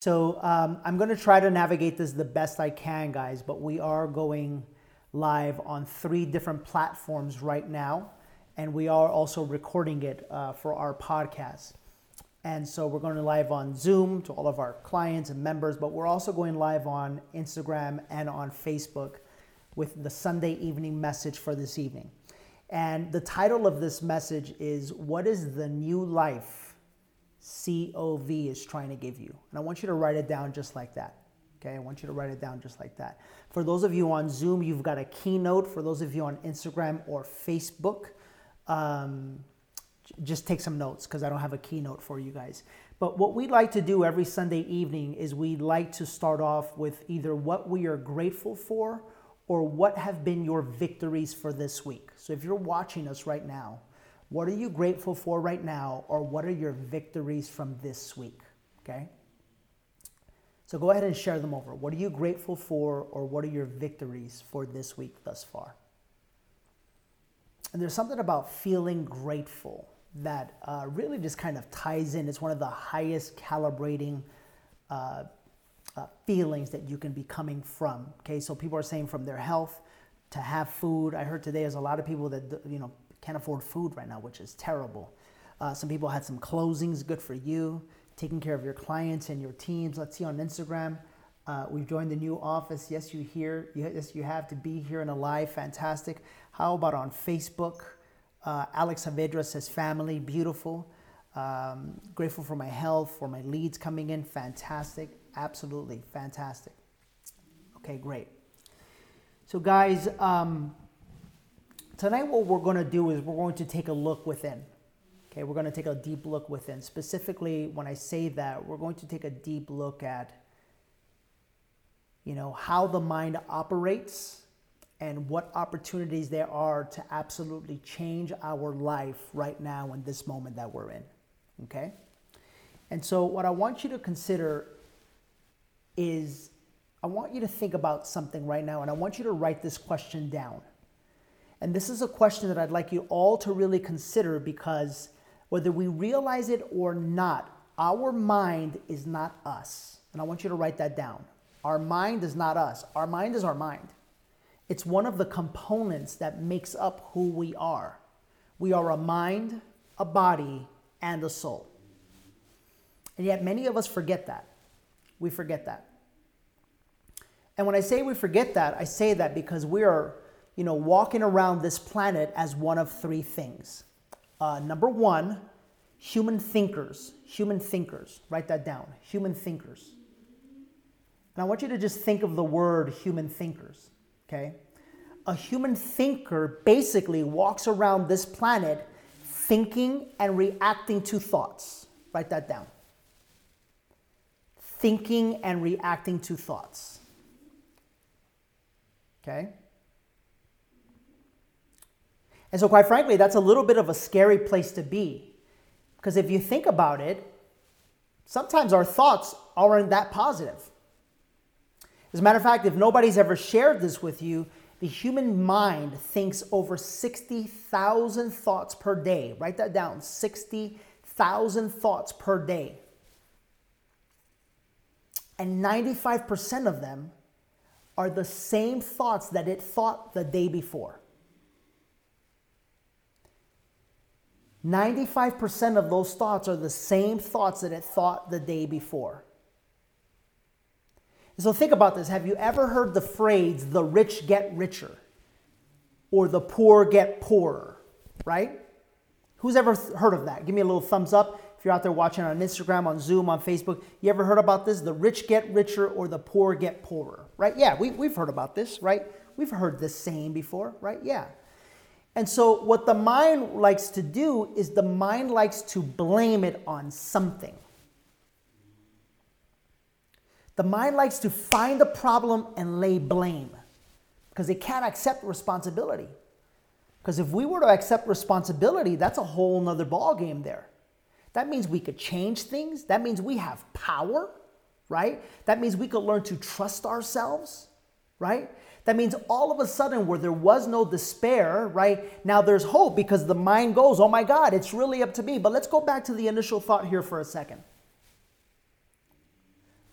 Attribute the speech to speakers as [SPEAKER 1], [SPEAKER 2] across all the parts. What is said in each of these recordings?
[SPEAKER 1] So um, I'm going to try to navigate this the best I can, guys, but we are going live on three different platforms right now, and we are also recording it uh, for our podcast. And so we're going live on Zoom to all of our clients and members, but we're also going live on Instagram and on Facebook with the Sunday evening message for this evening. And the title of this message is What is the New Life COVID is trying to give you. And I want you to write it down just like that. Okay, I want you to write it down just like that. For those of you on Zoom, you've got a keynote. For those of you on Instagram or Facebook, um, just take some notes because I don't have a keynote for you guys. But what we like to do every Sunday evening is we like to start off with either what we are grateful for or what have been your victories for this week. So if you're watching us right now, what are you grateful for right now, or what are your victories from this week? Okay? So go ahead and share them over. What are you grateful for, or what are your victories for this week thus far? And there's something about feeling grateful that uh, really just kind of ties in. It's one of the highest calibrating uh, uh, feelings that you can be coming from. Okay, so people are saying from their health to have food. I heard today there's a lot of people that you know can't afford food right now, which is terrible. Uh, some people had some closings, good for you. Taking care of your clients and your teams. Let's see on Instagram. Uh, we've joined the new office. Yes, you here. Yes, you have to be here and alive. Fantastic. How about on Facebook? Uh, Alex Saavedra says family, beautiful. Um, grateful for my health, for my leads coming in. Fantastic. Absolutely fantastic. Okay, great. So, guys, um, tonight what we're going to do is we're going to take a look within. Okay, we're going to take a deep look within. Specifically, when I say that, we're going to take a deep look at you know how the mind operates and what opportunities there are to absolutely change our life right now in this moment that we're in. Okay? And so what I want you to consider is I want you to think about something right now and I want you to write this question down. And this is a question that I'd like you all to really consider because whether we realize it or not, our mind is not us. And I want you to write that down. Our mind is not us. Our mind is our mind. It's one of the components that makes up who we are. We are a mind, a body, and a soul. And yet, many of us forget that. We forget that. And when I say we forget that, I say that because we are you know, walking around this planet as one of three things. Uh, number one, human thinkers. Human thinkers. Write that down. Human thinkers. And I want you to just think of the word human thinkers, okay? A human thinker basically walks around this planet thinking and reacting to thoughts. Write that down. Thinking and reacting to thoughts. Okay? And so, quite frankly, that's a little bit of a scary place to be. Because if you think about it, sometimes our thoughts aren't that positive. As a matter of fact, if nobody's ever shared this with you, the human mind thinks over 60,000 thoughts per day. Write that down 60,000 thoughts per day. And 95% of them are the same thoughts that it thought the day before. 95% of those thoughts are the same thoughts that it thought the day before. so think about this. Have you ever heard the phrase, the rich get richer or the poor get poorer, right? Who's ever heard of that? Give me a little thumbs up if you're out there watching on Instagram, on Zoom, on Facebook. You ever heard about this? The rich get richer or the poor get poorer, right? Yeah, we, we've heard about this, right? We've heard this saying before, right? Yeah. And so, what the mind likes to do is the mind likes to blame it on something. The mind likes to find a problem and lay blame because it can't accept responsibility. Because if we were to accept responsibility, that's a whole nother ballgame there. That means we could change things. That means we have power, right? That means we could learn to trust ourselves, right? That means all of a sudden, where there was no despair, right? Now there's hope because the mind goes, oh my God, it's really up to me. But let's go back to the initial thought here for a second.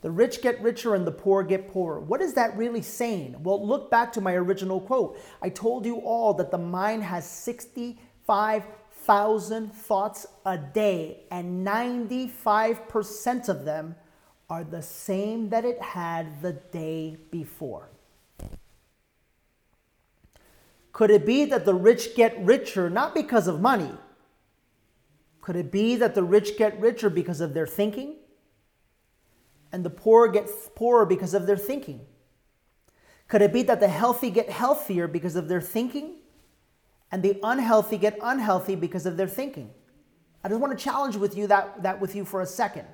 [SPEAKER 1] The rich get richer and the poor get poorer. What is that really saying? Well, look back to my original quote. I told you all that the mind has 65,000 thoughts a day, and 95% of them are the same that it had the day before. Could it be that the rich get richer not because of money? Could it be that the rich get richer because of their thinking? And the poor get poorer because of their thinking? Could it be that the healthy get healthier because of their thinking? And the unhealthy get unhealthy because of their thinking? I just want to challenge with you that, that with you for a second.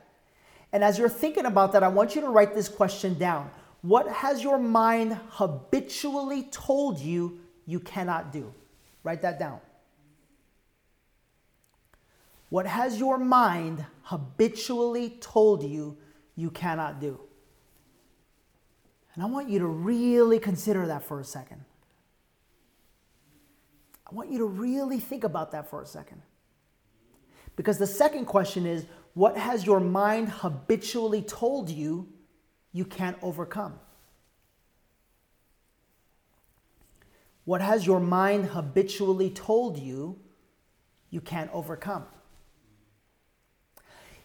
[SPEAKER 1] And as you're thinking about that, I want you to write this question down. What has your mind habitually told you you cannot do. Write that down. What has your mind habitually told you you cannot do? And I want you to really consider that for a second. I want you to really think about that for a second. Because the second question is what has your mind habitually told you you can't overcome? What has your mind habitually told you you can't overcome?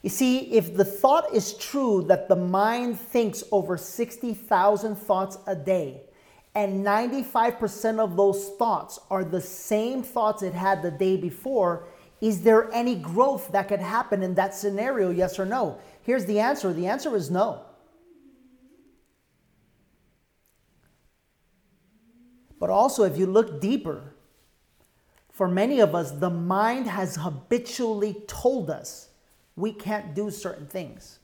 [SPEAKER 1] You see, if the thought is true that the mind thinks over 60,000 thoughts a day, and 95% of those thoughts are the same thoughts it had the day before, is there any growth that could happen in that scenario, yes or no? Here's the answer the answer is no. But also, if you look deeper, for many of us, the mind has habitually told us we can't do certain things.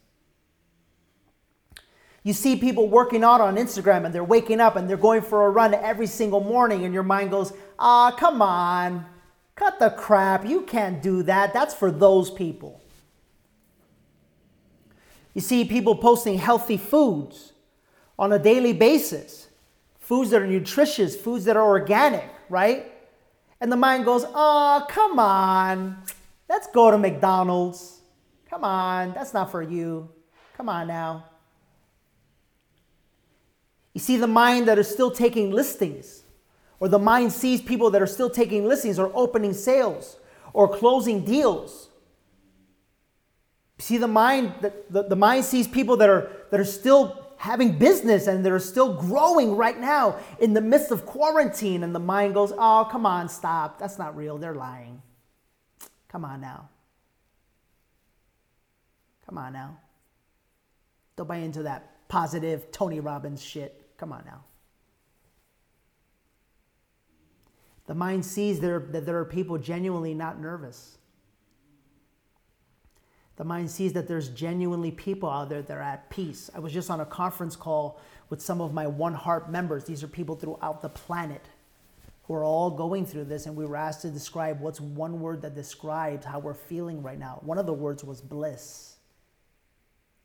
[SPEAKER 1] You see people working out on Instagram and they're waking up and they're going for a run every single morning, and your mind goes, ah, come on, cut the crap. You can't do that. That's for those people. You see people posting healthy foods on a daily basis foods that are nutritious, foods that are organic, right? And the mind goes, oh, come on, let's go to McDonald's. Come on, that's not for you. Come on now. You see the mind that is still taking listings, or the mind sees people that are still taking listings or opening sales or closing deals. See the mind that the, the mind sees people that are that are still having business and they're still growing right now in the midst of quarantine. And the mind goes, oh, come on, stop. That's not real. They're lying. Come on now. Come on now. Don't buy into that positive Tony Robbins shit. Come on now. The mind sees there, that there are people genuinely not nervous. The mind sees that there's genuinely people out there that are at peace. I was just on a conference call with some of my One Heart members. These are people throughout the planet who are all going through this, and we were asked to describe what's one word that describes how we're feeling right now. One of the words was bliss.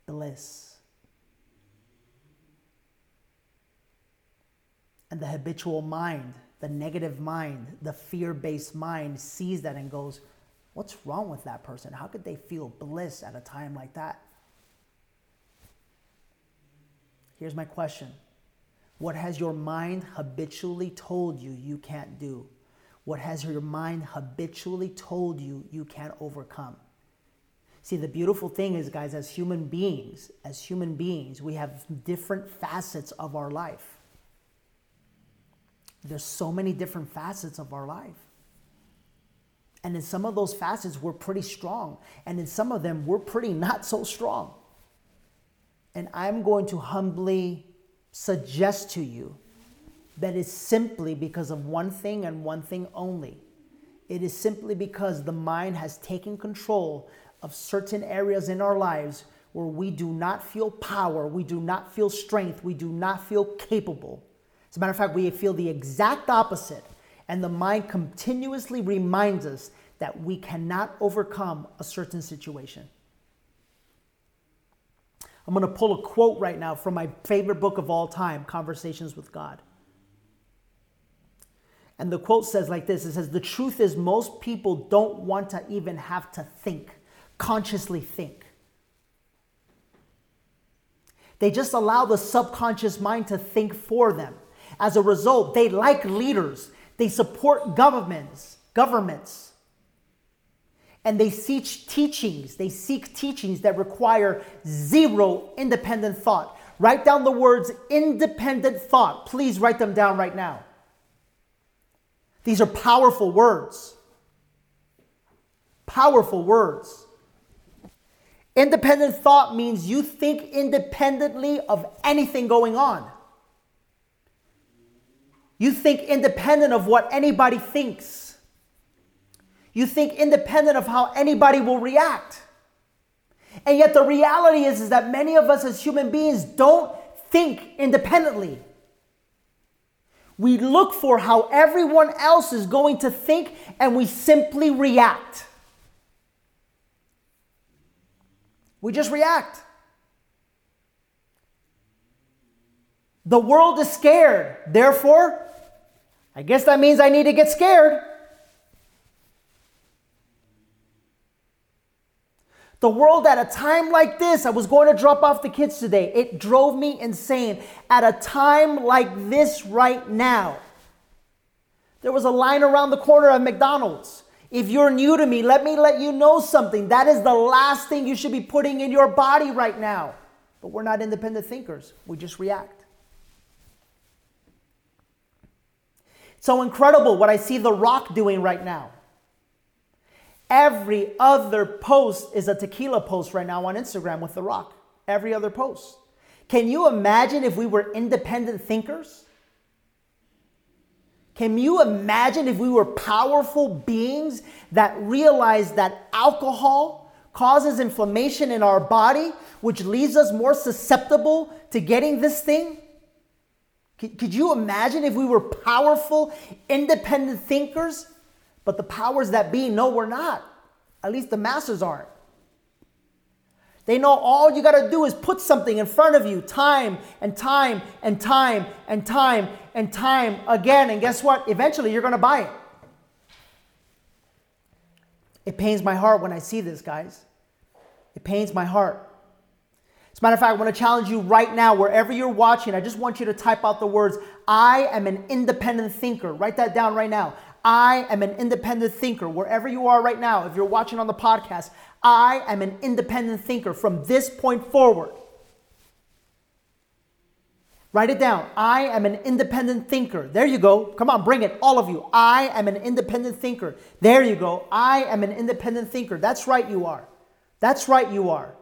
[SPEAKER 1] Bliss. And the habitual mind, the negative mind, the fear based mind sees that and goes, What's wrong with that person? How could they feel bliss at a time like that? Here's my question What has your mind habitually told you you can't do? What has your mind habitually told you you can't overcome? See, the beautiful thing is, guys, as human beings, as human beings, we have different facets of our life. There's so many different facets of our life. And in some of those facets, we're pretty strong. And in some of them, we're pretty not so strong. And I'm going to humbly suggest to you that it's simply because of one thing and one thing only. It is simply because the mind has taken control of certain areas in our lives where we do not feel power, we do not feel strength, we do not feel capable. As a matter of fact, we feel the exact opposite and the mind continuously reminds us that we cannot overcome a certain situation. I'm going to pull a quote right now from my favorite book of all time, Conversations with God. And the quote says like this it says, The truth is, most people don't want to even have to think, consciously think. They just allow the subconscious mind to think for them. As a result, they like leaders. They support governments, governments. And they seek teachings, they seek teachings that require zero independent thought. Write down the words independent thought. Please write them down right now. These are powerful words. Powerful words. Independent thought means you think independently of anything going on. You think independent of what anybody thinks. You think independent of how anybody will react. And yet the reality is, is that many of us as human beings don't think independently. We look for how everyone else is going to think and we simply react. We just react. The world is scared. Therefore, I guess that means I need to get scared. The world at a time like this, I was going to drop off the kids today. It drove me insane. At a time like this right now, there was a line around the corner of McDonald's. If you're new to me, let me let you know something. That is the last thing you should be putting in your body right now. But we're not independent thinkers, we just react. So incredible what I see The Rock doing right now. Every other post is a tequila post right now on Instagram with The Rock. Every other post. Can you imagine if we were independent thinkers? Can you imagine if we were powerful beings that realized that alcohol causes inflammation in our body, which leaves us more susceptible to getting this thing? Could you imagine if we were powerful, independent thinkers? But the powers that be no, we're not. At least the masters aren't. They know all you got to do is put something in front of you time and time and time and time and time again. And guess what? Eventually you're going to buy it. It pains my heart when I see this, guys. It pains my heart. As a matter of fact, I want to challenge you right now, wherever you're watching, I just want you to type out the words, I am an independent thinker. Write that down right now. I am an independent thinker. Wherever you are right now, if you're watching on the podcast, I am an independent thinker from this point forward. Write it down. I am an independent thinker. There you go. Come on, bring it, all of you. I am an independent thinker. There you go. I am an independent thinker. That's right, you are. That's right, you are.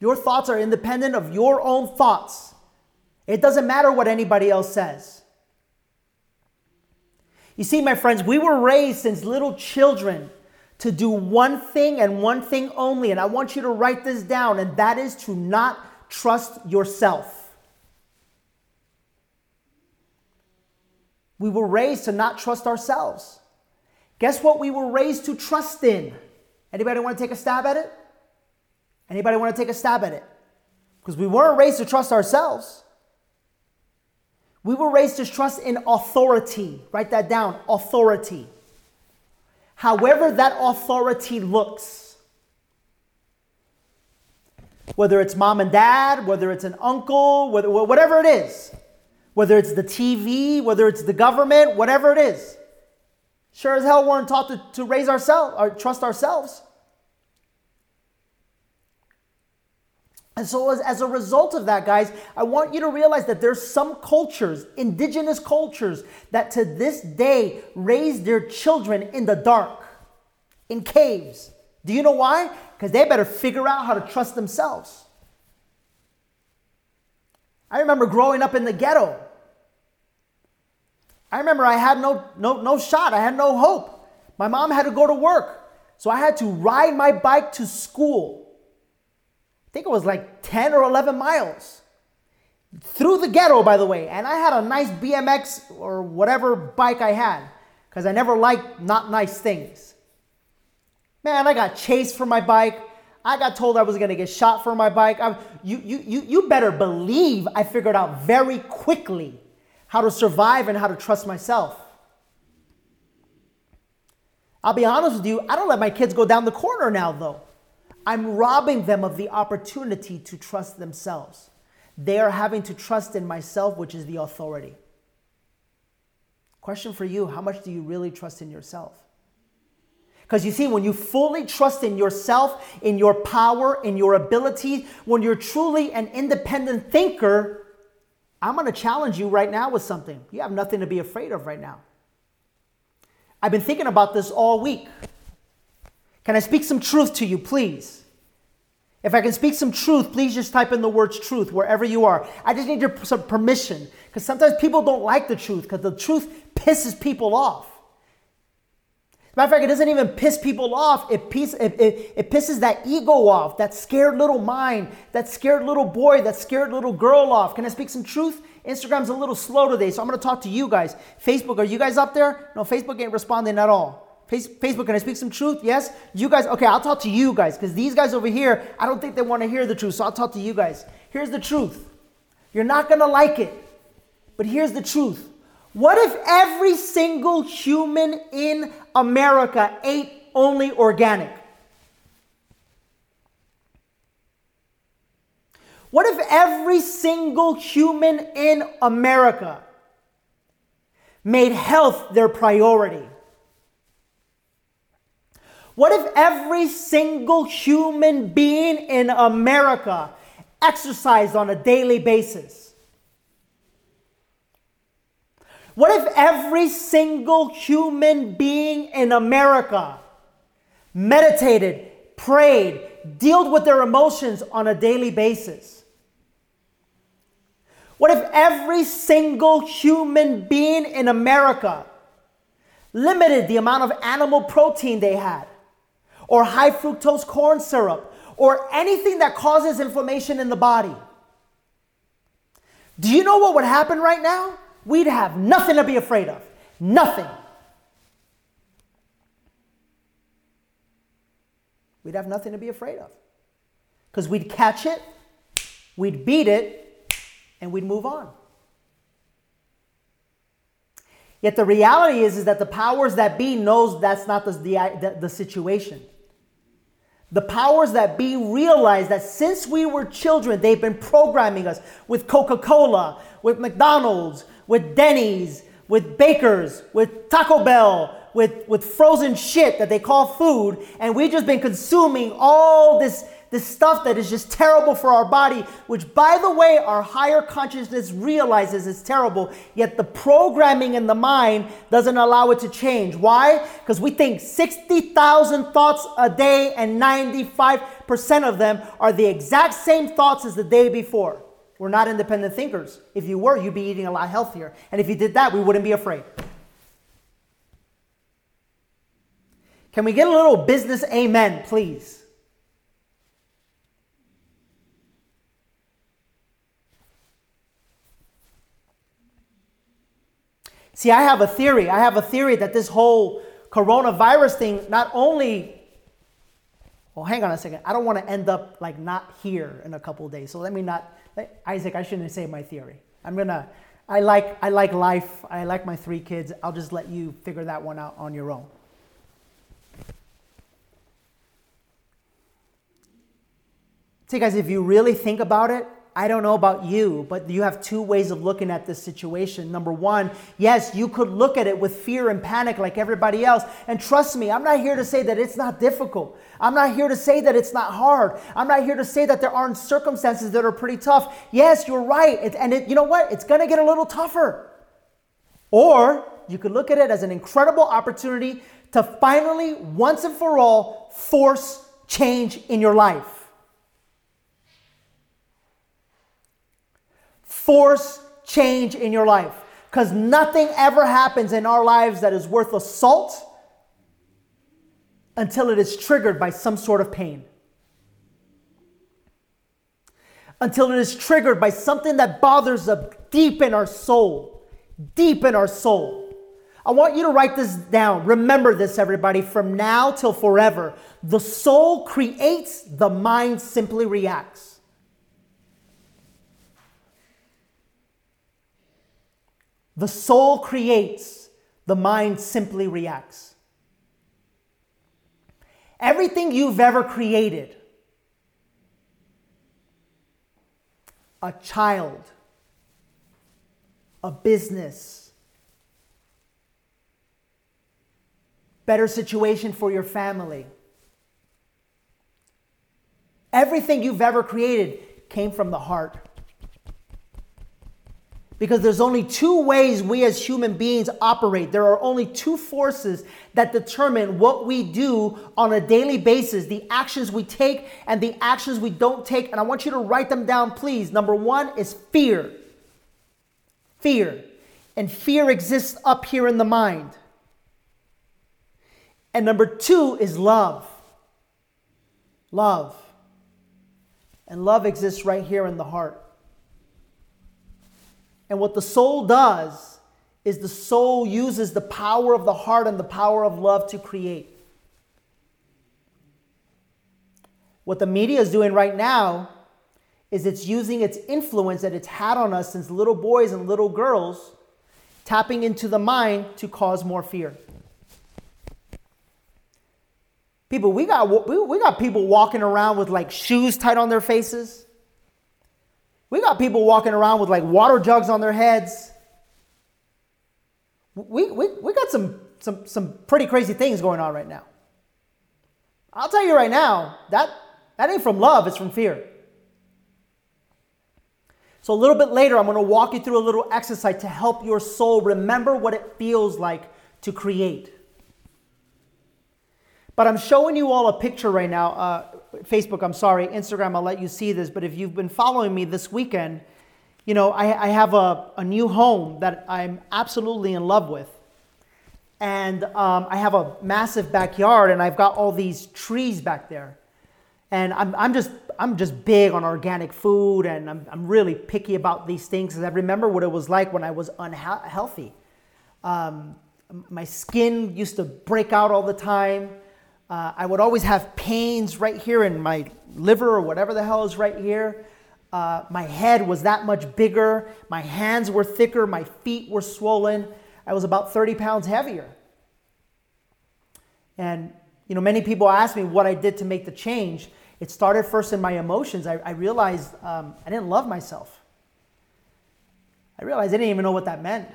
[SPEAKER 1] Your thoughts are independent of your own thoughts. It doesn't matter what anybody else says. You see, my friends, we were raised since little children to do one thing and one thing only. And I want you to write this down, and that is to not trust yourself. We were raised to not trust ourselves. Guess what we were raised to trust in? Anybody want to take a stab at it? Anybody want to take a stab at it? Because we weren't raised to trust ourselves. We were raised to trust in authority. Write that down authority. However, that authority looks. Whether it's mom and dad, whether it's an uncle, whether, whatever it is, whether it's the TV, whether it's the government, whatever it is. Sure as hell weren't taught to, to raise ourselves or trust ourselves. And so, as, as, a result of that, guys, I want you to realize that there's some cultures, indigenous cultures, that to this day raise their children in the dark, in caves. Do you know why? Because they better figure out how to trust themselves. I remember growing up in the ghetto. I remember I had no, no, no shot, I had no hope. My mom had to go to work. So I had to ride my bike to school think it was like 10 or 11 miles through the ghetto, by the way. And I had a nice BMX or whatever bike I had because I never liked not nice things. Man, I got chased for my bike. I got told I was gonna get shot for my bike. I, you, you, you, you better believe I figured out very quickly how to survive and how to trust myself. I'll be honest with you, I don't let my kids go down the corner now, though. I'm robbing them of the opportunity to trust themselves. They are having to trust in myself, which is the authority. Question for you How much do you really trust in yourself? Because you see, when you fully trust in yourself, in your power, in your ability, when you're truly an independent thinker, I'm going to challenge you right now with something. You have nothing to be afraid of right now. I've been thinking about this all week. Can I speak some truth to you, please? If I can speak some truth, please just type in the words truth wherever you are. I just need your some permission because sometimes people don't like the truth because the truth pisses people off. Matter of fact, it doesn't even piss people off. It, piss, it, it, it, pisses that ego off, that scared little mind, that scared little boy, that scared little girl off. Can I speak some truth? Instagram's a little slow today, so I'm going to talk to you guys. Facebook, are you guys up there? No, Facebook ain't responding at all. Facebook, can I speak some truth? Yes? You guys, okay, I'll talk to you guys because these guys over here, I don't think they want to hear the truth, so I'll talk to you guys. Here's the truth. You're not going to like it, but here's the truth. What if every single human in America ate only organic? What if every single human in America made health their priority? What if every single human being in America exercised on a daily basis? What if every single human being in America meditated, prayed, dealt with their emotions on a daily basis? What if every single human being in America limited the amount of animal protein they had, or high fructose corn syrup, or anything that causes inflammation in the body? Do you know what would happen right now? we'd have nothing to be afraid of. Nothing. We'd have nothing to be afraid of. Because we'd catch it, we'd beat it, and we'd move on. Yet the reality is, is that the powers that be knows that's not the, the, the situation. The powers that be realize that since we were children, they've been programming us with Coca Cola, with McDonald's, with Denny's, with Baker's, with Taco Bell, with, with frozen shit that they call food, and we've just been consuming all this, this stuff that is just terrible for our body, which, by the way, our higher consciousness realizes is terrible, yet the programming in the mind doesn't allow it to change. Why? Because we think 60,000 thoughts a day, and 95% of them are the exact same thoughts as the day before. We're not independent thinkers. If you were, you'd be eating a lot healthier. And if you did that, we wouldn't be afraid. Can we get a little business amen, please? See, I have a theory. I have a theory that this whole coronavirus thing not only well, hang on a second. I don't want to end up like not here in a couple days. So let me not Isaac, I shouldn't say my theory. I'm gonna. I like I like life. I like my three kids. I'll just let you figure that one out on your own. See, guys, if you really think about it, I don't know about you, but you have two ways of looking at this situation. Number one, yes, you could look at it with fear and panic like everybody else. And trust me, I'm not here to say that it's not difficult. I'm not here to say that it's not hard. I'm not here to say that there aren't circumstances that are pretty tough. Yes, you're right. It, and it, you know what? It's going to get a little tougher. Or you could look at it as an incredible opportunity to finally, once and for all, force change in your life. Force change in your life. Because nothing ever happens in our lives that is worth assault until it is triggered by some sort of pain. Until it is triggered by something that bothers us deep in our soul. Deep in our soul. I want you to write this down. Remember this, everybody, from now till forever. The soul creates, the mind simply reacts. The soul creates, the mind simply reacts. Everything you've ever created a child, a business, better situation for your family. Everything you've ever created came from the heart. Because there's only two ways we as human beings operate. There are only two forces that determine what we do on a daily basis the actions we take and the actions we don't take. And I want you to write them down, please. Number one is fear. Fear. And fear exists up here in the mind. And number two is love. Love. And love exists right here in the heart. And what the soul does is the soul uses the power of the heart and the power of love to create. What the media is doing right now is it's using its influence that it's had on us since little boys and little girls, tapping into the mind to cause more fear. People, we got, we, got people walking around with like shoes tied on their faces we got people walking around with like water jugs on their heads. We, we, we got some, some, some pretty crazy things going on right now. I'll tell you right now, that, that ain't from love, it's from fear. So, a little bit later, I'm going to walk you through a little exercise to help your soul remember what it feels like to create. But I'm showing you all a picture right now. Uh, Facebook, I'm sorry, Instagram, I'll let you see this. But if you've been following me this weekend, you know, I, I have a, a new home that I'm absolutely in love with. And um, I have a massive backyard, and I've got all these trees back there. And I'm, I'm, just, I'm just big on organic food, and I'm, I'm really picky about these things because I remember what it was like when I was unhealthy. Um, my skin used to break out all the time. Uh, I would always have pains right here in my liver or whatever the hell is right here. Uh, my head was that much bigger. My hands were thicker. My feet were swollen. I was about 30 pounds heavier. And, you know, many people ask me what I did to make the change. It started first in my emotions. I, I realized um, I didn't love myself. I realized I didn't even know what that meant.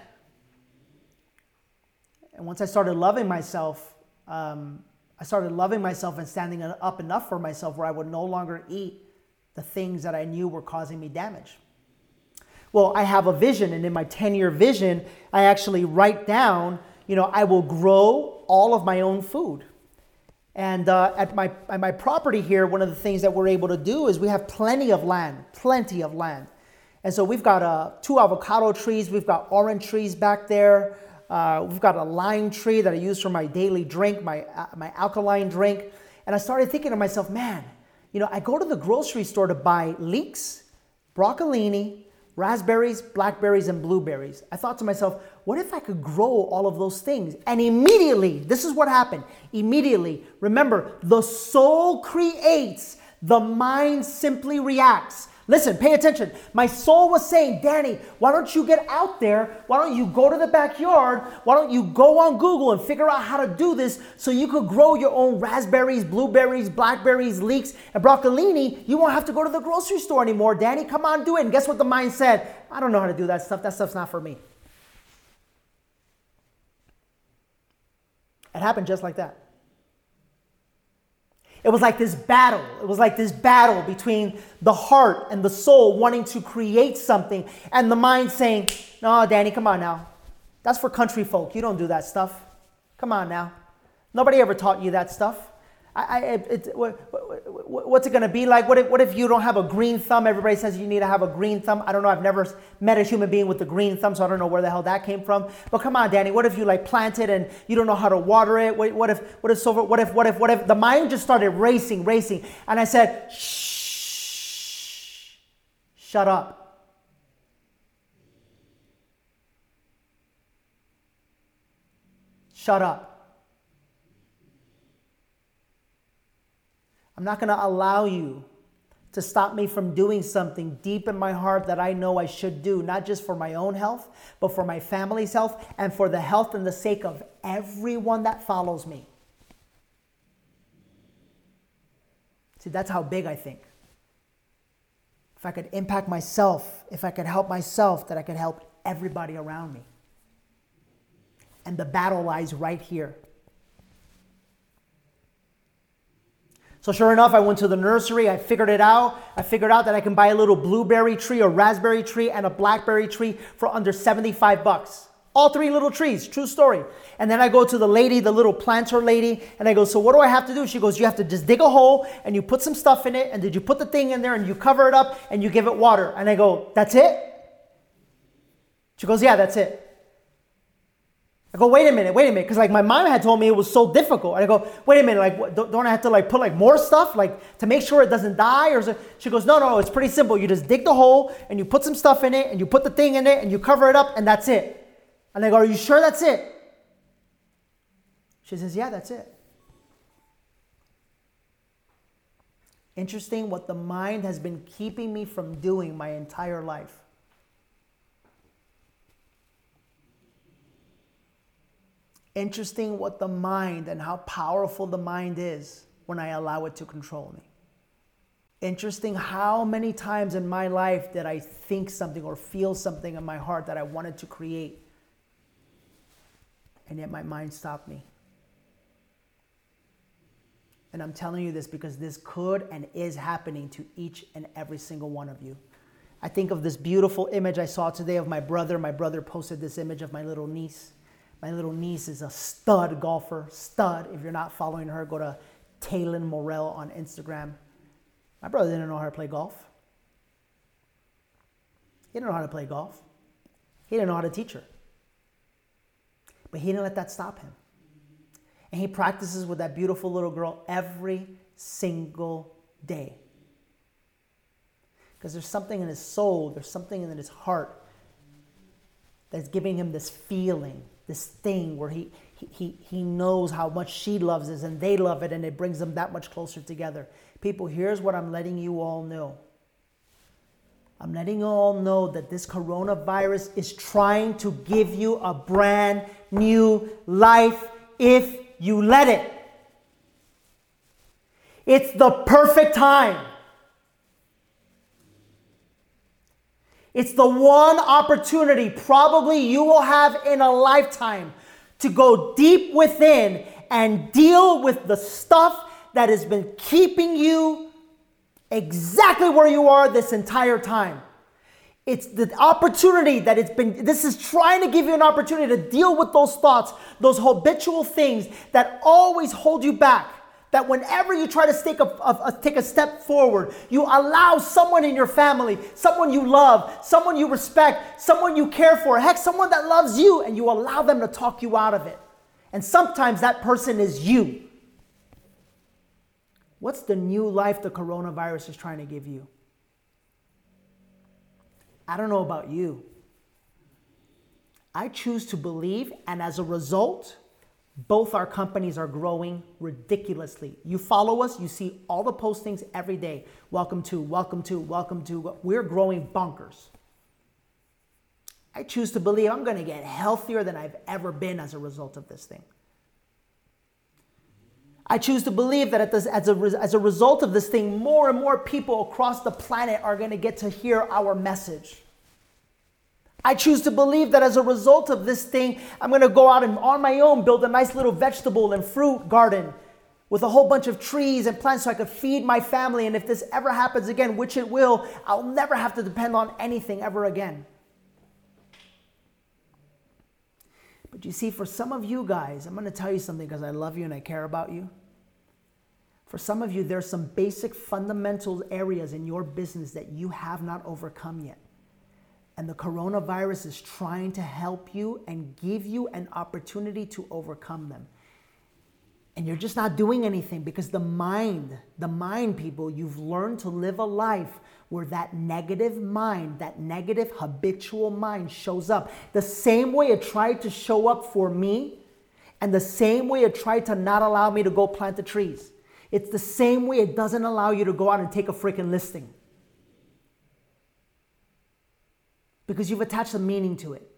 [SPEAKER 1] And once I started loving myself, um, I started loving myself and standing up enough for myself where I would no longer eat the things that I knew were causing me damage. Well, I have a vision, and in my 10 year vision, I actually write down, you know, I will grow all of my own food. And uh, at, my, at my property here, one of the things that we're able to do is we have plenty of land, plenty of land. And so we've got uh, two avocado trees, we've got orange trees back there. Uh, we've got a lime tree that I use for my daily drink, my, uh, my alkaline drink. And I started thinking to myself, man, you know, I go to the grocery store to buy leeks, broccolini, raspberries, blackberries, and blueberries. I thought to myself, what if I could grow all of those things? And immediately, this is what happened. Immediately, remember, the soul creates, the mind simply reacts. Listen, pay attention. My soul was saying, Danny, why don't you get out there? Why don't you go to the backyard? Why don't you go on Google and figure out how to do this so you could grow your own raspberries, blueberries, blackberries, leeks, and broccolini? You won't have to go to the grocery store anymore, Danny. Come on, do it. And guess what the mind said? I don't know how to do that stuff. That stuff's not for me. It happened just like that. It was like this battle. It was like this battle between the heart and the soul wanting to create something and the mind saying, No, Danny, come on now. That's for country folk. You don't do that stuff. Come on now. Nobody ever taught you that stuff. I, I, it, what, what's it going to be like? What if, what if you don't have a green thumb? Everybody says you need to have a green thumb. I don't know. I've never met a human being with a green thumb, so I don't know where the hell that came from. But come on, Danny. What if you like plant it and you don't know how to water it? What, what if, what if, so, what if, what if, what if? The mind just started racing, racing. And I said, shh, shut up. Shut up. I'm not going to allow you to stop me from doing something deep in my heart that I know I should do, not just for my own health, but for my family's health and for the health and the sake of everyone that follows me. See, that's how big I think. If I could impact myself, if I could help myself, that I could help everybody around me. And the battle lies right here. So, sure enough, I went to the nursery. I figured it out. I figured out that I can buy a little blueberry tree, a raspberry tree, and a blackberry tree for under 75 bucks. All three little trees, true story. And then I go to the lady, the little planter lady, and I go, So what do I have to do? She goes, You have to just dig a hole and you put some stuff in it, and did you put the thing in there and you cover it up and you give it water? And I go, That's it? She goes, Yeah, that's it. I go, wait a minute, wait a minute, because like my mom had told me it was so difficult. And I go, wait a minute, like don't, don't I have to like put like more stuff like to make sure it doesn't die or? She goes, no, no, it's pretty simple. You just dig the hole and you put some stuff in it and you put the thing in it and you cover it up and that's it. And I go, are you sure that's it? She says, yeah, that's it. Interesting what the mind has been keeping me from doing my entire life. Interesting what the mind and how powerful the mind is when I allow it to control me. Interesting how many times in my life did I think something or feel something in my heart that I wanted to create, and yet my mind stopped me. And I'm telling you this because this could and is happening to each and every single one of you. I think of this beautiful image I saw today of my brother. My brother posted this image of my little niece. My little niece is a stud golfer, stud. If you're not following her, go to Taylin Morel on Instagram. My brother didn't know how to play golf. He didn't know how to play golf. He didn't know how to teach her. But he didn't let that stop him. And he practices with that beautiful little girl every single day. Because there's something in his soul, there's something in his heart that's giving him this feeling this thing where he, he, he knows how much she loves this and they love it and it brings them that much closer together. People, here's what I'm letting you all know. I'm letting you all know that this coronavirus is trying to give you a brand new life if you let it. It's the perfect time. It's the one opportunity probably you will have in a lifetime to go deep within and deal with the stuff that has been keeping you exactly where you are this entire time. It's the opportunity that it's been, this is trying to give you an opportunity to deal with those thoughts, those habitual things that always hold you back that whenever you try to take a, a, a, take a step forward, you allow someone in your family, someone you love, someone you respect, someone you care for, heck, someone that loves you, and you allow them to talk you out of it. And sometimes that person is you. What's the new life the coronavirus is trying to give you? I don't know about you. I choose to believe, and as a result, both our companies are growing ridiculously. You follow us, you see all the postings every day. Welcome to, welcome to, welcome to. We're growing bunkers. I choose to believe I'm going to get healthier than I've ever been as a result of this thing. I choose to believe that as a, as a result of this thing, more and more people across the planet are going to get to hear our message. I choose to believe that as a result of this thing, I'm going to go out and on my own build a nice little vegetable and fruit garden with a whole bunch of trees and plants so I could feed my family. And if this ever happens again, which it will, I'll never have to depend on anything ever again. But you see, for some of you guys, I'm going to tell you something because I love you and I care about you. For some of you, there's some basic fundamental areas in your business that you have not overcome yet. And the coronavirus is trying to help you and give you an opportunity to overcome them. And you're just not doing anything because the mind, the mind, people, you've learned to live a life where that negative mind, that negative habitual mind shows up. The same way it tried to show up for me, and the same way it tried to not allow me to go plant the trees. It's the same way it doesn't allow you to go out and take a freaking listing. Because you've attached a meaning to it.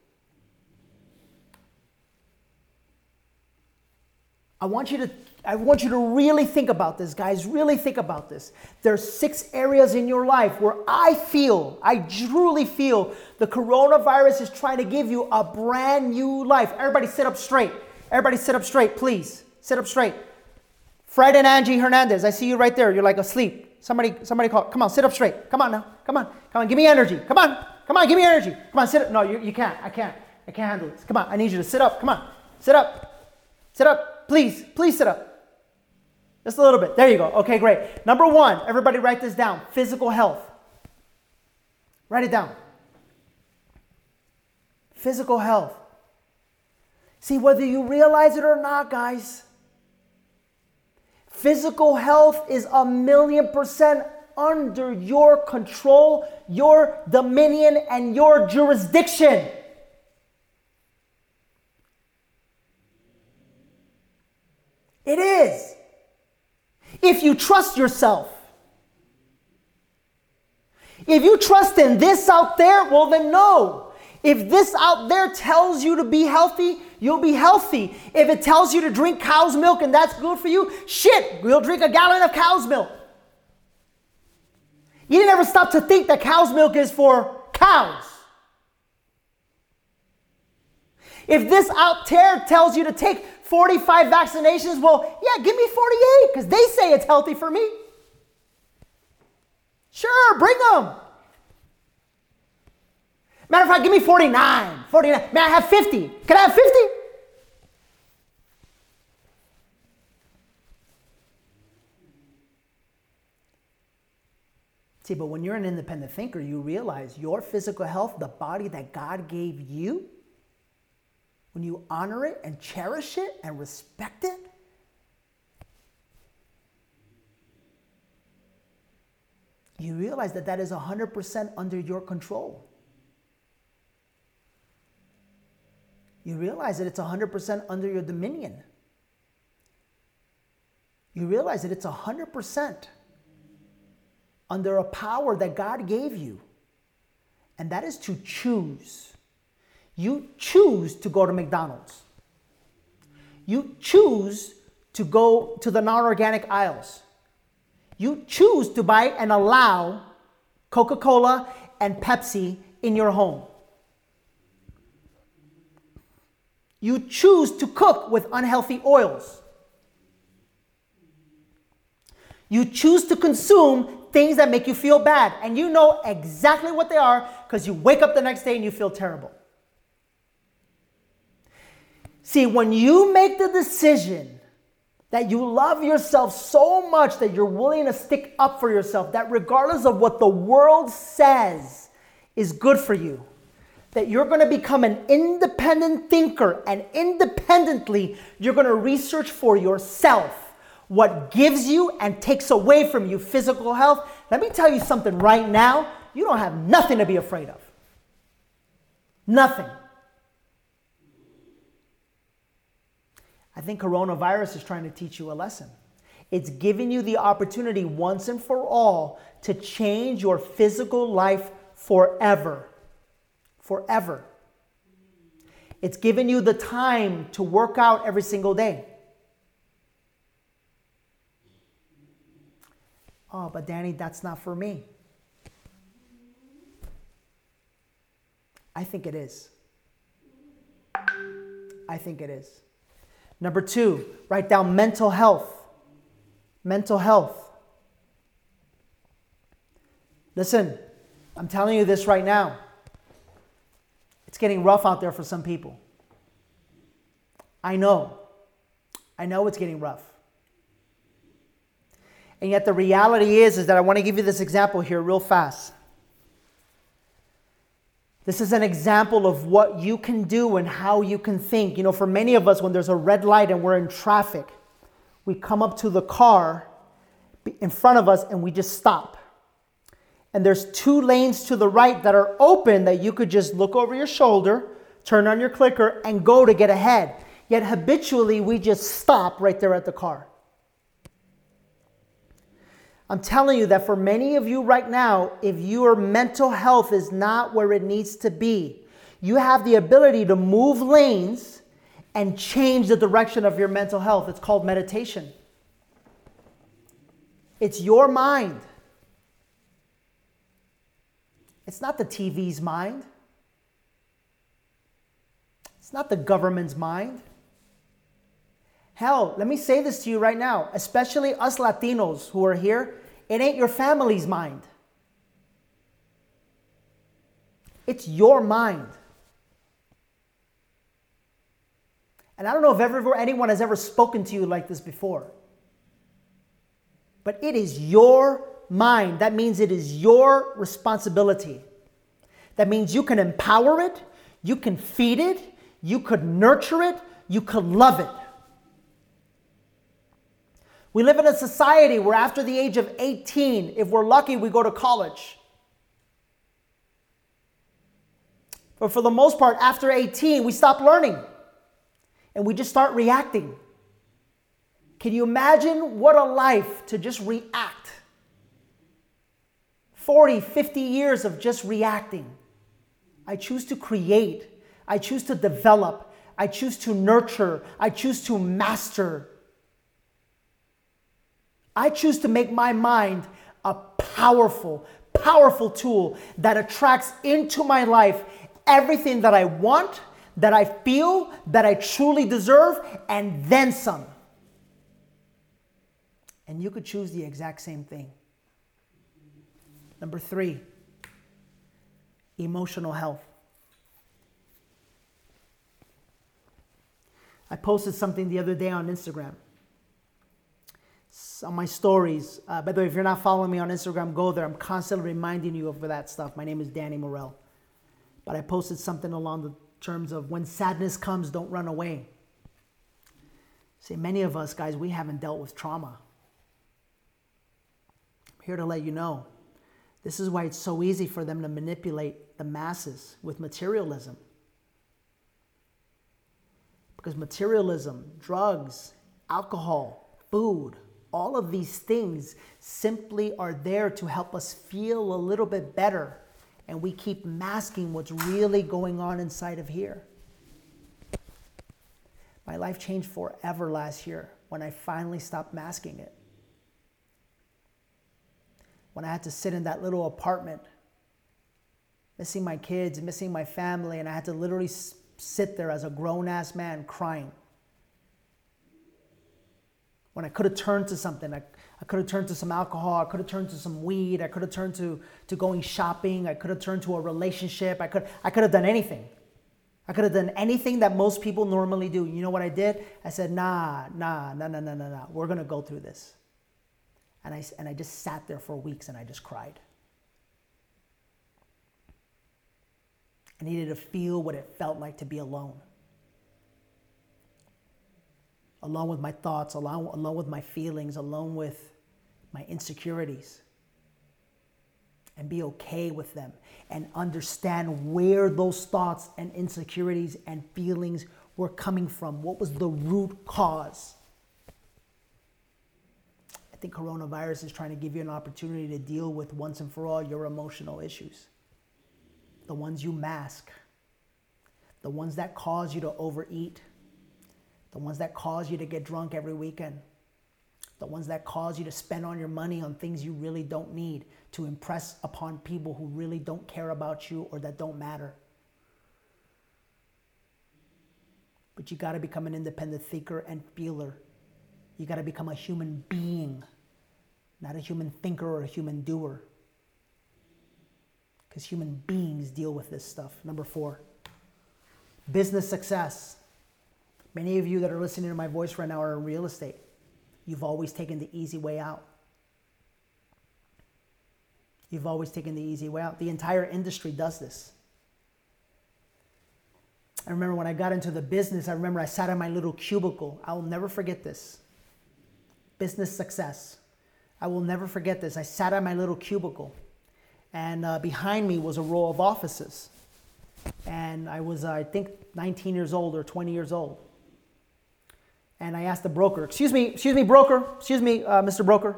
[SPEAKER 1] I want you to I want you to really think about this, guys. Really think about this. There's six areas in your life where I feel, I truly feel the coronavirus is trying to give you a brand new life. Everybody sit up straight. Everybody sit up straight, please. Sit up straight. Fred and Angie Hernandez, I see you right there. You're like asleep. Somebody, somebody call. Come on, sit up straight. Come on now. Come on. Come on. Give me energy. Come on. Come on. Give me energy. Come on. Sit up. No, you, you can't. I can't. I can't handle this. Come on. I need you to sit up. Come on. Sit up. Sit up. Please. Please sit up. Just a little bit. There you go. Okay, great. Number one, everybody write this down physical health. Write it down. Physical health. See, whether you realize it or not, guys, physical health is a million percent under your control, your dominion, and your jurisdiction. It is. If you trust yourself. If you trust in this out there, well, then no. If this out there tells you to be healthy, you'll be healthy. If it tells you to drink cow's milk and that's good for you, shit, we'll drink a gallon of cow's milk. You didn't ever stop to think that cow's milk is for cows. If this out there tells you to take 45 vaccinations, well, yeah, give me 48 because they say it's healthy for me. Sure, bring them. Matter of fact, give me 49. 49. May I have 50? Can I have 50? See, but when you're an independent thinker, you realize your physical health, the body that God gave you, when you honor it and cherish it and respect it, you realize that that is 100% under your control. You realize that it's 100% under your dominion. You realize that it's 100% under a power that God gave you, and that is to choose. You choose to go to McDonald's. You choose to go to the non organic aisles. You choose to buy and allow Coca Cola and Pepsi in your home. You choose to cook with unhealthy oils. You choose to consume things that make you feel bad, and you know exactly what they are because you wake up the next day and you feel terrible. See, when you make the decision that you love yourself so much that you're willing to stick up for yourself, that regardless of what the world says is good for you, that you're going to become an independent thinker and independently you're going to research for yourself what gives you and takes away from you physical health. Let me tell you something right now you don't have nothing to be afraid of. Nothing. I think coronavirus is trying to teach you a lesson. It's giving you the opportunity once and for all to change your physical life forever. Forever. It's giving you the time to work out every single day. Oh, but Danny, that's not for me. I think it is. I think it is. Number two, write down mental health. Mental health. Listen, I'm telling you this right now. It's getting rough out there for some people. I know. I know it's getting rough. And yet the reality is is that I want to give you this example here real fast. This is an example of what you can do and how you can think. You know, for many of us, when there's a red light and we're in traffic, we come up to the car in front of us and we just stop. And there's two lanes to the right that are open that you could just look over your shoulder, turn on your clicker, and go to get ahead. Yet habitually, we just stop right there at the car. I'm telling you that for many of you right now, if your mental health is not where it needs to be, you have the ability to move lanes and change the direction of your mental health. It's called meditation. It's your mind. It's not the TV's mind. It's not the government's mind. Hell, let me say this to you right now, especially us Latinos who are here, it ain't your family's mind. It's your mind. And I don't know if ever anyone has ever spoken to you like this before. But it is your mind. That means it is your responsibility. That means you can empower it, you can feed it, you could nurture it, you could love it. We live in a society where after the age of 18, if we're lucky, we go to college. But for the most part, after 18, we stop learning and we just start reacting. Can you imagine what a life to just react? 40, 50 years of just reacting. I choose to create, I choose to develop, I choose to nurture, I choose to master. I choose to make my mind a powerful, powerful tool that attracts into my life everything that I want, that I feel, that I truly deserve, and then some. And you could choose the exact same thing. Number three, emotional health. I posted something the other day on Instagram. On my stories. Uh, by the way, if you're not following me on Instagram, go there. I'm constantly reminding you of that stuff. My name is Danny Morel. But I posted something along the terms of when sadness comes, don't run away. See, many of us, guys, we haven't dealt with trauma. I'm here to let you know. This is why it's so easy for them to manipulate the masses with materialism. Because materialism, drugs, alcohol, food, all of these things simply are there to help us feel a little bit better and we keep masking what's really going on inside of here. My life changed forever last year when I finally stopped masking it. When I had to sit in that little apartment, missing my kids, missing my family, and I had to literally sit there as a grown ass man crying. When I could have turned to something, I, I could have turned to some alcohol. I could have turned to some weed. I could have turned to, to going shopping. I could have turned to a relationship. I could, I could have done anything. I could have done anything that most people normally do. You know what I did? I said, nah, nah, nah, nah, nah, nah, nah. We're going to go through this. And I, and I just sat there for weeks and I just cried. I needed to feel what it felt like to be alone along with my thoughts, along, along with my feelings, along with my insecurities. And be okay with them and understand where those thoughts and insecurities and feelings were coming from. What was the root cause? I think coronavirus is trying to give you an opportunity to deal with once and for all your emotional issues. The ones you mask, the ones that cause you to overeat, the ones that cause you to get drunk every weekend, the ones that cause you to spend on your money on things you really don't need to impress upon people who really don't care about you or that don't matter. But you got to become an independent thinker and feeler. You got to become a human being, not a human thinker or a human doer. Because human beings deal with this stuff. Number four, business success. Many of you that are listening to my voice right now are in real estate. You've always taken the easy way out. You've always taken the easy way out. The entire industry does this. I remember when I got into the business, I remember I sat in my little cubicle. I will never forget this. Business success. I will never forget this. I sat at my little cubicle, and uh, behind me was a row of offices. And I was, uh, I think, 19 years old or 20 years old and I asked the broker, excuse me, excuse me, broker, excuse me, uh, Mr. Broker,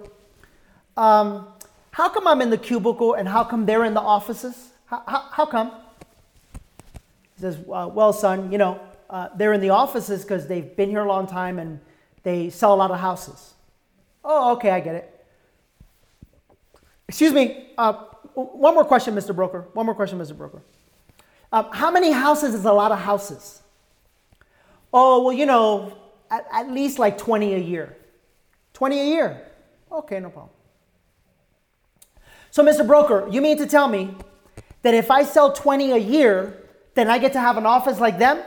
[SPEAKER 1] um, how come I'm in the cubicle and how come they're in the offices? How, how, how come? He says, well, son, you know, uh, they're in the offices because they've been here a long time and they sell a lot of houses. Oh, okay, I get it. Excuse me. Uh, one more question, Mr. Broker. One more question, Mr. Broker. Uh, how many houses is a lot of houses? Oh, well, you know, at, at least like 20 a year. 20 a year. Okay, no problem. So, Mr. Broker, you mean to tell me that if I sell 20 a year, then I get to have an office like them?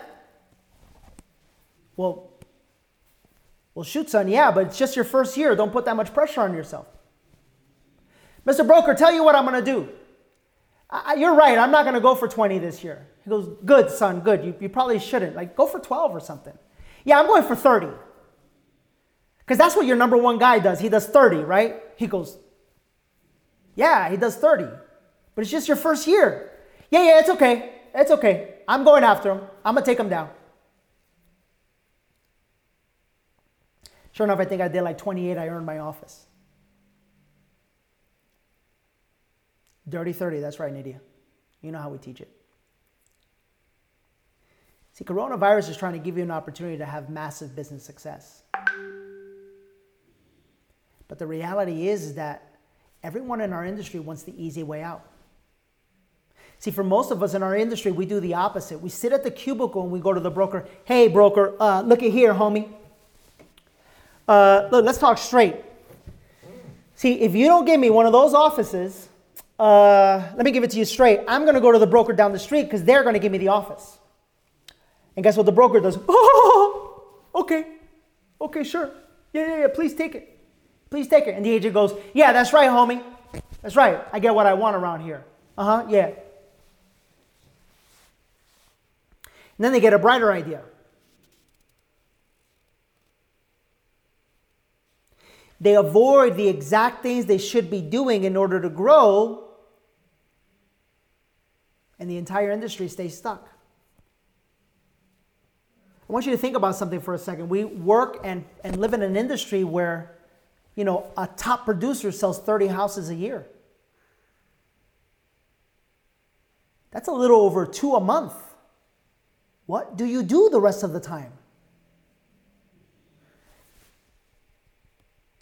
[SPEAKER 1] Well, well, shoot, son, yeah, but it's just your first year. Don't put that much pressure on yourself. Mr. Broker, tell you what I'm going to do. I, you're right, I'm not going to go for 20 this year. He goes, Good, son, good. You, you probably shouldn't. Like, go for 12 or something. Yeah, I'm going for 30. Because that's what your number one guy does. He does 30, right? He goes, Yeah, he does 30. But it's just your first year. Yeah, yeah, it's okay. It's okay. I'm going after him. I'm going to take him down. Sure enough, I think I did like 28. I earned my office. Dirty 30, that's right, Nydia. You know how we teach it. See, coronavirus is trying to give you an opportunity to have massive business success. But the reality is, is that everyone in our industry wants the easy way out. See, for most of us in our industry, we do the opposite. We sit at the cubicle and we go to the broker, hey, broker, uh, look at here, homie. Uh, look, let's talk straight. See, if you don't give me one of those offices, uh, let me give it to you straight. I'm going to go to the broker down the street because they're going to give me the office. And guess what the broker does? Oh, okay, okay, sure. Yeah, yeah, yeah, please take it. Please take it. And the agent goes, Yeah, that's right, homie. That's right. I get what I want around here. Uh huh, yeah. And then they get a brighter idea. They avoid the exact things they should be doing in order to grow, and the entire industry stays stuck. I want you to think about something for a second. We work and, and live in an industry where, you know, a top producer sells 30 houses a year. That's a little over two a month. What do you do the rest of the time?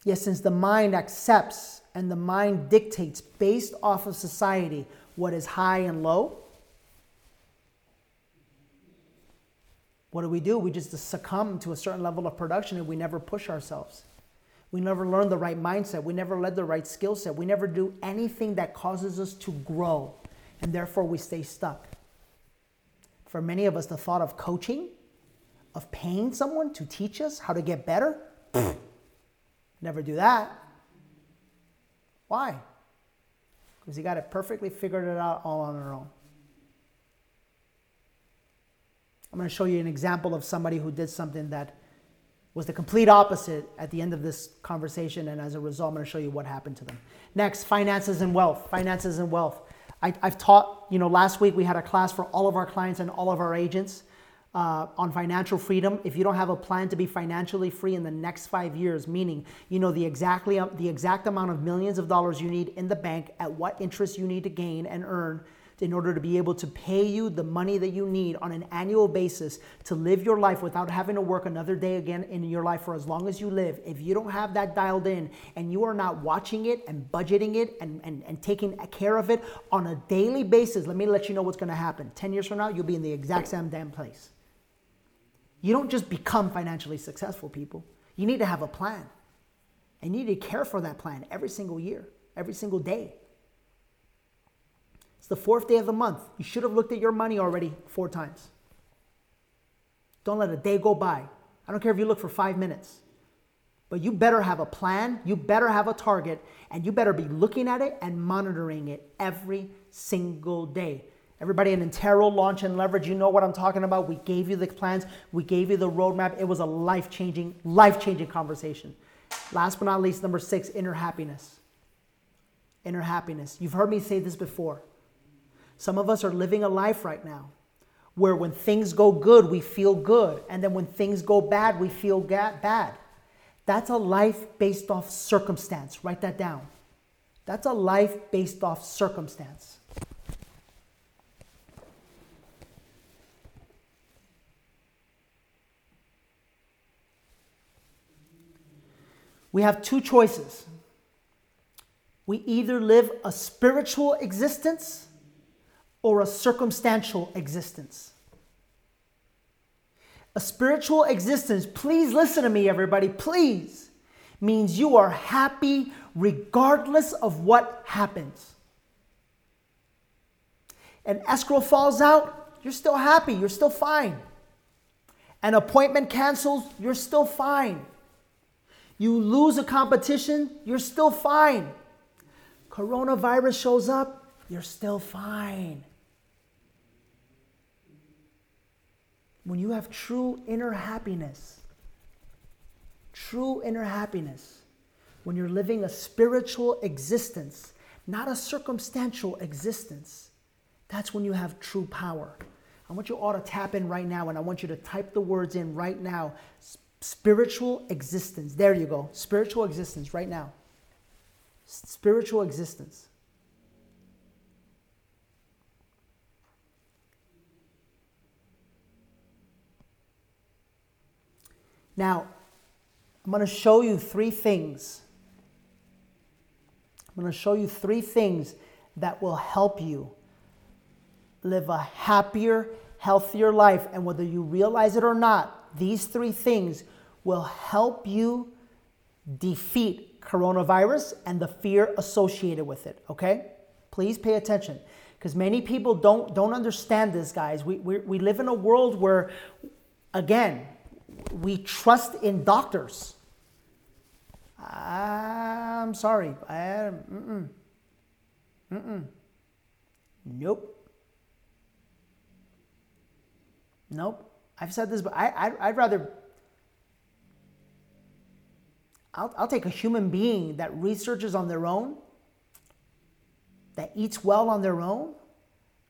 [SPEAKER 1] Yes, since the mind accepts and the mind dictates based off of society what is high and low, what do we do? We just succumb to a certain level of production and we never push ourselves. We never learn the right mindset. We never learn the right skill set. We never do anything that causes us to grow, and therefore we stay stuck. For many of us, the thought of coaching, of paying someone to teach us how to get better, Never do that. Why? Because you got it perfectly figured it out all on their own. I'm going to show you an example of somebody who did something that was the complete opposite at the end of this conversation, and as a result, I'm going to show you what happened to them. Next, finances and wealth. Finances and wealth. I, have taught, you know, last week we had a class for all of our clients and all of our agents uh, on financial freedom, if you don't have a plan to be financially free in the next five years, meaning you know the exactly the exact amount of millions of dollars you need in the bank, at what interest you need to gain and earn in order to be able to pay you the money that you need on an annual basis to live your life without having to work another day again in your life for as long as you live, if you don't have that dialed in and you are not watching it and budgeting it and, and, and taking care of it on a daily basis, let me let you know what's gonna happen. 10 years from now, you'll be in the exact same damn place. You don't just become financially successful, people. You need to have a plan. And you need to care for that plan every single year, every single day. It's the fourth day of the month. You should have looked at your money already four times. Don't let a day go by. I don't care if you look for five minutes. But you better have a plan, you better have a target, and you better be looking at it and monitoring it every single day. Everybody in Intero, Launch, and Leverage, you know what I'm talking about. We gave you the plans, we gave you the roadmap. It was a life changing, life changing conversation. Last but not least, number six, inner happiness. Inner happiness. You've heard me say this before. Some of us are living a life right now where when things go good, we feel good. And then when things go bad, we feel bad. That's a life based off circumstance. Write that down. That's a life based off circumstance. We have two choices. We either live a spiritual existence or a circumstantial existence. A spiritual existence, please listen to me, everybody, please, means you are happy regardless of what happens. An escrow falls out, you're still happy, you're still fine. An appointment cancels, you're still fine. You lose a competition, you're still fine. Coronavirus shows up, you're still fine. When you have true inner happiness, true inner happiness, when you're living a spiritual existence, not a circumstantial existence, that's when you have true power. I want you all to tap in right now and I want you to type the words in right now. Spiritual existence. There you go. Spiritual existence right now. Spiritual existence. Now, I'm going to show you three things. I'm going to show you three things that will help you live a happier, healthier life. And whether you realize it or not, these three things will help you defeat coronavirus and the fear associated with it. Okay? Please pay attention because many people don't, don't understand this, guys. We, we, we live in a world where, again, we trust in doctors. I'm sorry. I, mm-mm. Mm-mm. Nope. Nope. I've said this, but I, I, I'd rather. I'll, I'll take a human being that researches on their own, that eats well on their own,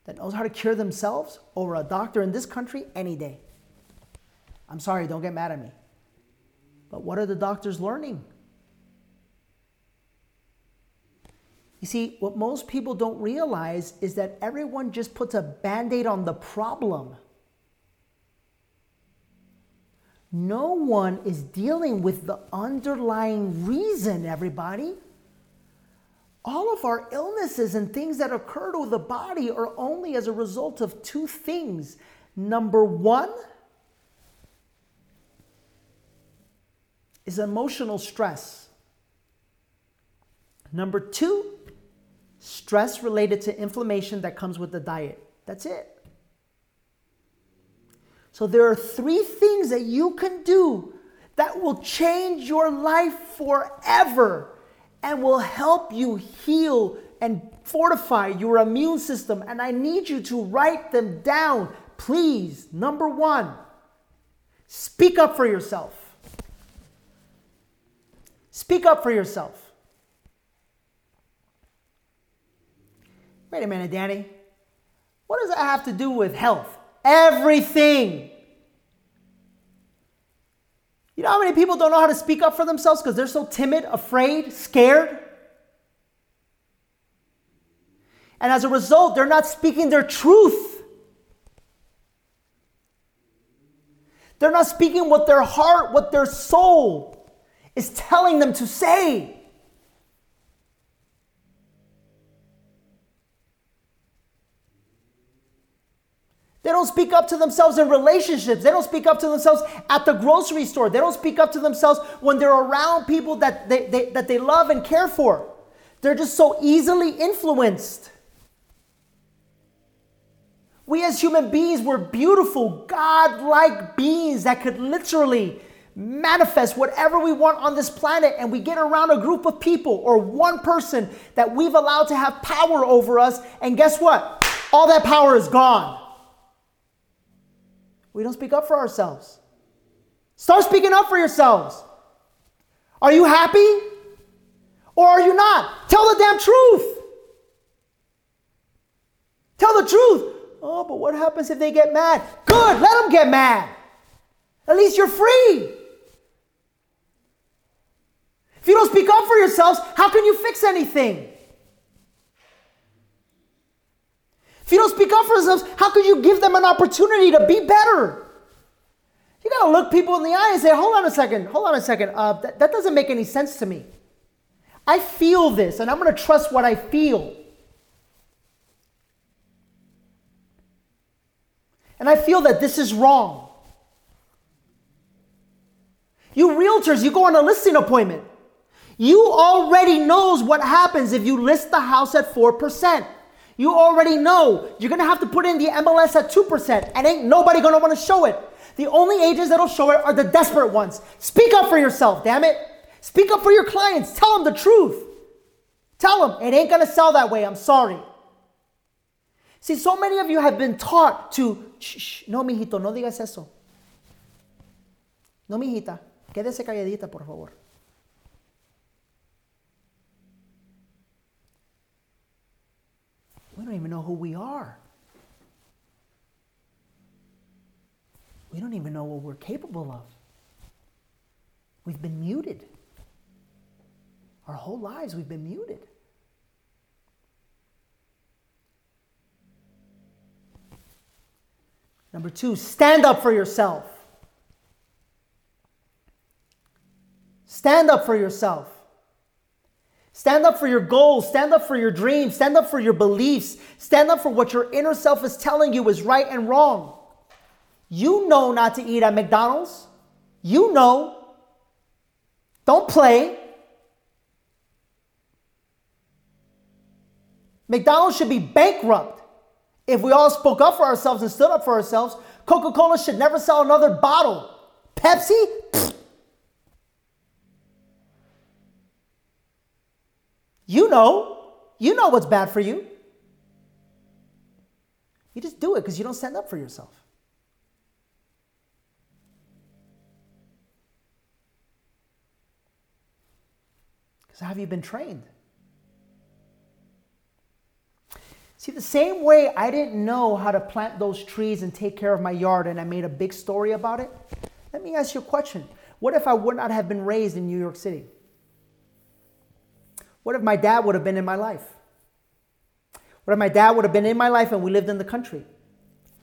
[SPEAKER 1] that knows how to cure themselves over a doctor in this country any day. I'm sorry, don't get mad at me. But what are the doctors learning? You see, what most people don't realize is that everyone just puts a band aid on the problem. No one is dealing with the underlying reason, everybody. All of our illnesses and things that occur to the body are only as a result of two things. Number one, is emotional stress. Number two, stress related to inflammation that comes with the diet. That's it. So there are three things that you can do that will change your life forever and will help you heal and fortify your immune system. And I need you to write them down, please. Number one, speak up for yourself. Speak up for yourself. Wait a minute, Danny. What does that have to do with health? Everything. You know how many people don't know how to speak up for themselves because they're so timid, afraid, scared? And as a result, they're not speaking their truth. They're not speaking what their heart, what their soul is telling them to say. They don't speak up to themselves in relationships. They don't speak up to themselves at the grocery store. They don't speak up to themselves when they're around people that they, they, that they love and care for. They're just so easily influenced. We as human beings were beautiful, God like beings that could literally manifest whatever we want on this planet and we get around a group of people or one person that we've allowed to have power over us, and guess what? All that power is gone. We don't speak up for ourselves. Start speaking up for yourselves. Are you happy? Or are you not? Tell the damn truth. Tell the truth. Oh, but what happens if they get mad? Good, let them get mad. At least you're free. If you don't speak up for yourselves, how can you fix anything? If you don't speak up for yourselves, how could you give them an opportunity to be better? You got gotta look people in the eye and say, hold on a second, hold on a second. Uh, that, that doesn't make any sense to me. I feel this and I'm gonna trust what I feel. And I feel that this is wrong. You realtors, you go on a listing appointment. You already knows what happens if you list the house at 4%. You already know you're gonna have to put in the MLS at 2%, and ain't nobody gonna wanna show it. The only agents that'll show it are the desperate ones. Speak up for yourself, damn it. Speak up for your clients. Tell them the truth. Tell them it ain't gonna sell that way. I'm sorry. See, so many of you have been taught to, shh, shh, no, mijito, no digas eso. No, mijita, quédese calladita, por favor. We don't even know who we are. We don't even know what we're capable of. We've been muted. Our whole lives, we've been muted. Number two, stand up for yourself. Stand up for yourself. Stand up for your goals. Stand up for your dreams. Stand up for your beliefs. Stand up for what your inner self is telling you is right and wrong. You know not to eat at McDonald's. You know. Don't play. McDonald's should be bankrupt if we all spoke up for ourselves and stood up for ourselves. Coca Cola should never sell another bottle. Pepsi? You know. You know what's bad for you. You just do it because you don't stand up for yourself. Because have you been trained? See, the same way I didn't know how to plant those trees and take care of my yard, and I made a big story about it. Let me ask you a question. What if I would not have been raised in New York City? What if my dad would have been in my life? What if my dad would have been in my life and we lived in the country?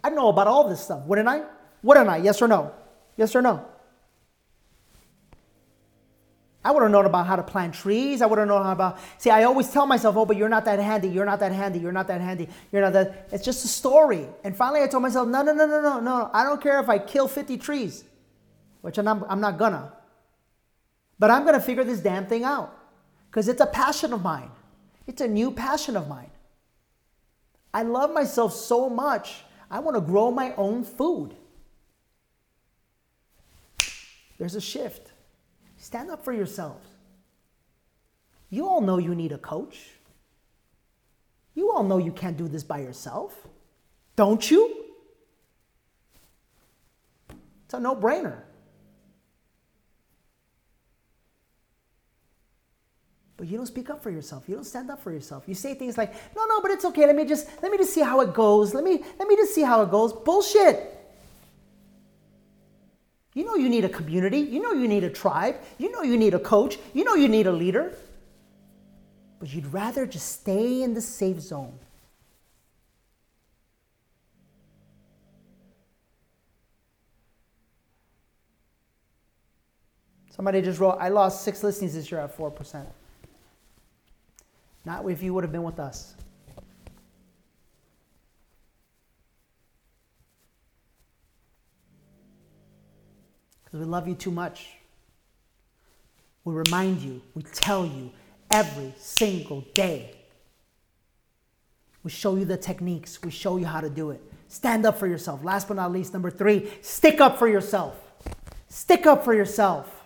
[SPEAKER 1] I'd know about all this stuff, wouldn't I? Wouldn't I? Yes or no? Yes or no? I would have known about how to plant trees. I would have known how about. See, I always tell myself, oh, but you're not that handy. You're not that handy. You're not that handy. You're not that. It's just a story. And finally, I told myself, no, no, no, no, no, no. I don't care if I kill 50 trees, which I'm not, I'm not gonna. But I'm gonna figure this damn thing out because it's a passion of mine. It's a new passion of mine. I love myself so much, I want to grow my own food. There's a shift. Stand up for yourselves. You all know you need a coach. You all know you can't do this by yourself. Don't you? It's a no brainer. But you don't speak up for yourself. You don't stand up for yourself. You say things like no no but it's okay. Let me just let me just see how it goes. Let me let me just see how it goes. Bullshit. You know you need a community. You know you need a tribe. You know you need a coach. You know you need a leader. But you'd rather just stay in the safe zone. Somebody just wrote, I lost six listings this year at 4%. Not if you would have been with us. Because we love you too much. We remind you, we tell you every single day. We show you the techniques, we show you how to do it. Stand up for yourself. Last but not least, number three, stick up for yourself. Stick up for yourself.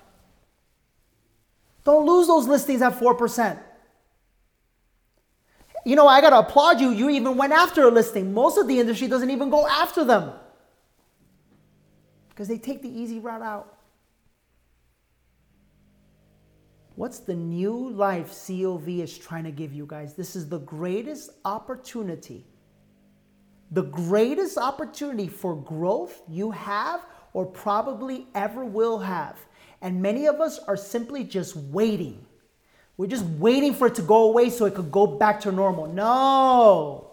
[SPEAKER 1] Don't lose those listings at 4% you know, I got to applaud you. You even went after a listing. Most of the industry doesn't even go after them because they take the easy route out. What's the new life COV is trying to give you guys? This is the greatest opportunity, the greatest opportunity for growth you have or probably ever will have. And many of us are simply just waiting we're just waiting for it to go away so it could go back to normal. No.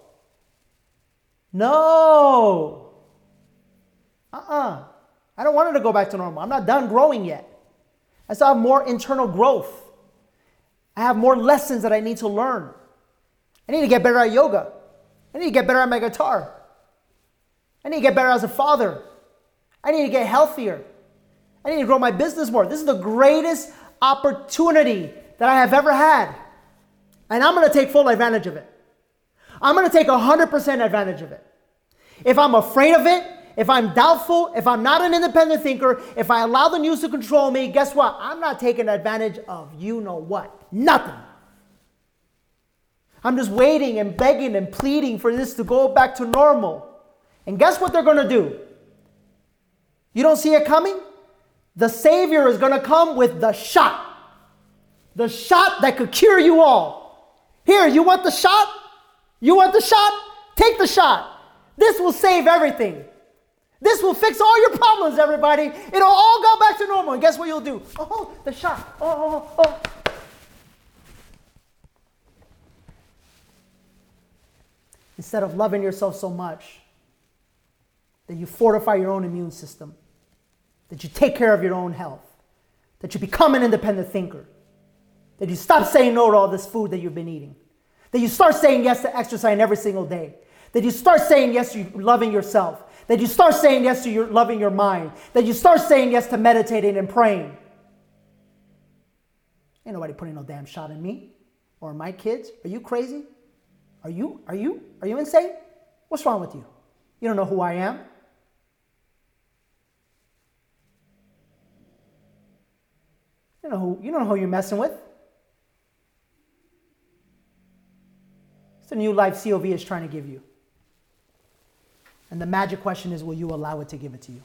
[SPEAKER 1] No. Uh uh-uh. uh I don't want it to go back to normal. I'm not done growing yet. I still have more internal growth. I have more lessons that I need to learn. I need to get better at yoga. I need to get better at my guitar. I need to get better as a father. I need to get healthier. I need to grow my business more. This is the greatest opportunity that I have ever had. And I'm going to take full advantage of it. I'm going to take 100% advantage of it. If I'm afraid of it, if I'm doubtful, if I'm not an independent thinker, if I allow the news to control me, guess what? I'm not taking advantage of you know what. Nothing. I'm just waiting and begging and pleading for this to go back to normal. And guess what they're going to do? You don't see it coming? The Savior is going to come with the shot. The shot that could cure you all. Here, you want the shot? You want the shot? Take the shot. This will save everything. This will fix all your problems, everybody. It'll all go back to normal. And guess what you'll do? Oh, oh the shot. Oh, oh, oh, oh. Instead of loving yourself so much that you fortify your own immune system, that you take care of your own health, that you become an independent thinker, that you stop saying no to all this food that you've been eating, that you start saying yes to exercise every single day, that you start saying yes to loving yourself, that you start saying yes to your, loving your mind, that you start saying yes to meditating and praying. Ain't nobody putting no damn shot in me or my kids. Are you crazy? Are you, are you, are you insane? What's wrong with you? You don't know who I am. You know who, you know who you're messing with. The new life COV is trying to give you. And the magic question is will you allow it to give it to you?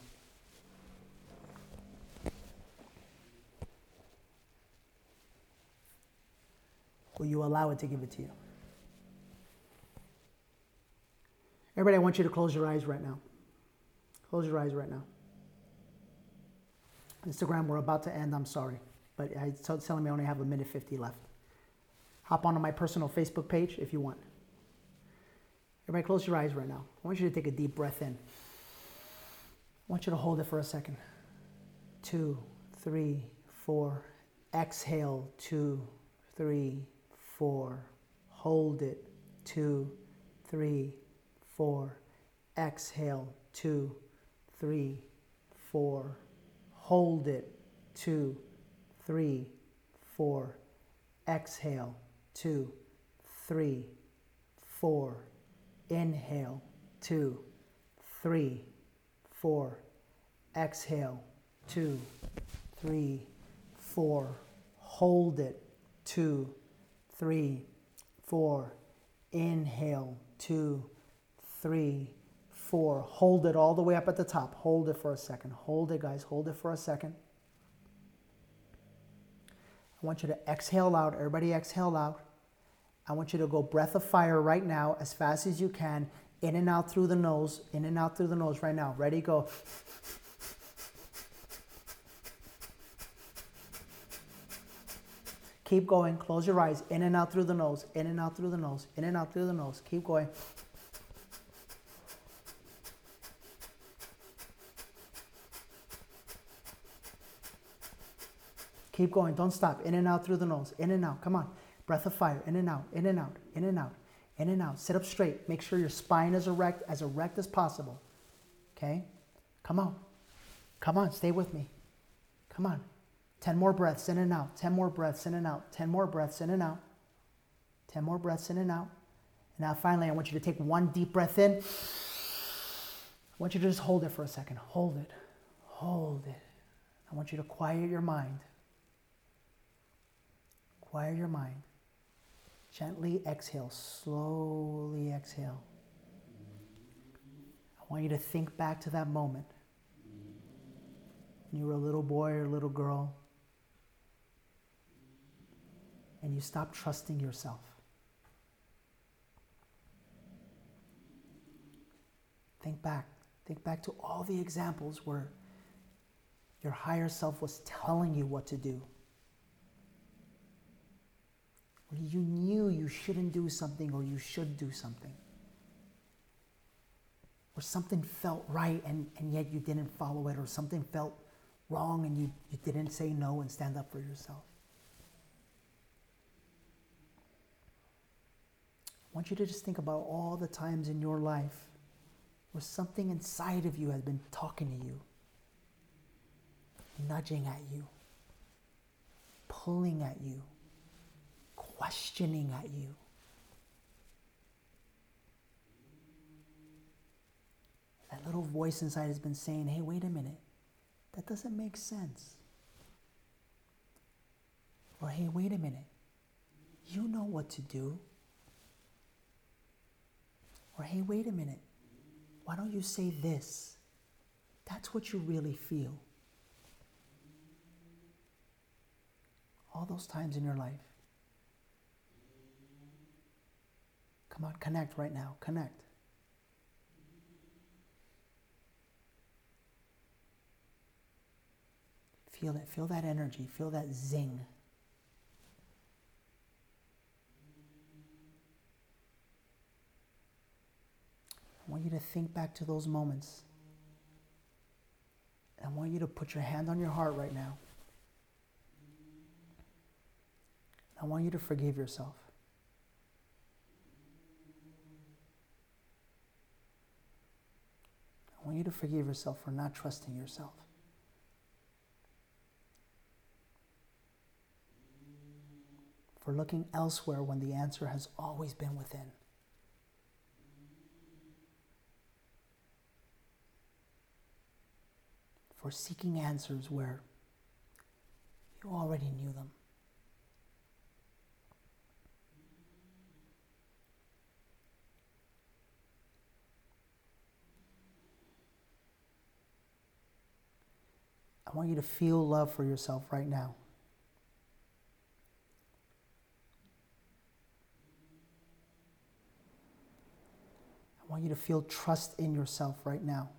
[SPEAKER 1] Will you allow it to give it to you? Everybody, I want you to close your eyes right now. Close your eyes right now. Instagram, we're about to end. I'm sorry, but it's telling me I only have a minute 50 left. Hop onto my personal Facebook page if you want. Everybody, close your eyes right now. I want you to take a deep breath in. I want you to hold it for a second. Two, three, four. Exhale. Two, three, four. Hold it. Two, three, four. Exhale. Two, three, four. Hold it. Two, three, four. Exhale. Two, three, four Inhale, two, three, four. Exhale, two, three, four. Hold it, two, three, four. Inhale, two, three, four. Hold it all the way up at the top. Hold it for a second. Hold it, guys. Hold it for a second. I want you to exhale out. Everybody exhale out. I want you to go breath of fire right now as fast as you can, in and out through the nose, in and out through the nose right now. Ready? Go. Keep going. Close your eyes. In and out through the nose. In and out through the nose. In and out through the nose. Keep going. Keep going. Don't stop. In and out through the nose. In and out. Come on. Breath of fire, in and out, in and out, in and out, in and out. Sit up straight. Make sure your spine is erect, as erect as possible. Okay? Come on. Come on, stay with me. Come on. 10 more breaths in and out. 10 more breaths in and out. 10 more breaths in and out. 10 more breaths in and out. And now, finally, I want you to take one deep breath in. I want you to just hold it for a second. Hold it. Hold it. I want you to quiet your mind. Quiet your mind. Gently exhale, slowly exhale. I want you to think back to that moment when you were a little boy or a little girl and you stopped trusting yourself. Think back. Think back to all the examples where your higher self was telling you what to do when you knew you shouldn't do something or you should do something. Or something felt right and, and yet you didn't follow it, or something felt wrong and you, you didn't say no and stand up for yourself. I want you to just think about all the times in your life where something inside of you has been talking to you, nudging at you, pulling at you, questioning at you. That little voice inside has been saying, hey, wait a minute, that doesn't make sense. Or, hey, wait a minute, you know what to do. Or, hey, wait a minute, why don't you say this? That's what you really feel. All those times in your life. Come on, connect right now. Connect. Feel it. Feel that energy. Feel that zing. I want you to think back to those moments. I want you to put your hand on your heart right now. I want you to forgive yourself. Want you to forgive yourself for not trusting yourself. For looking elsewhere when the answer has always been within. For seeking answers where you already knew them. I want you to feel love for yourself right now. I want you to feel trust in yourself right now.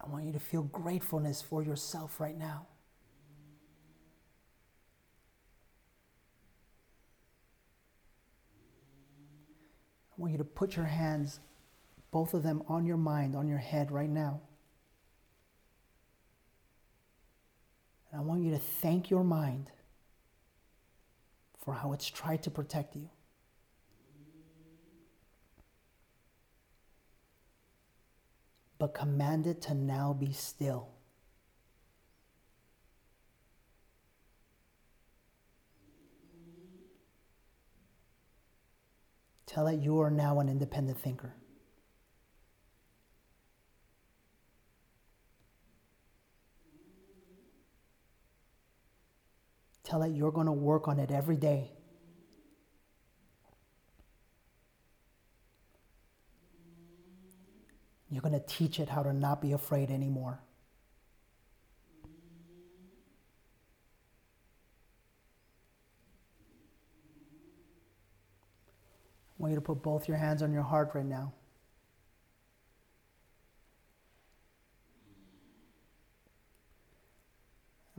[SPEAKER 1] I want you to feel gratefulness for yourself right now. I want you to put your hands, both of them, on your mind, on your head right now. And I want you to thank your mind for how it's tried to protect you. But command it to now be still. Tell it you are now an independent thinker. Tell it you're going to work on it every day. You're going to teach it how to not be afraid anymore. I want you to put both your hands on your heart right now.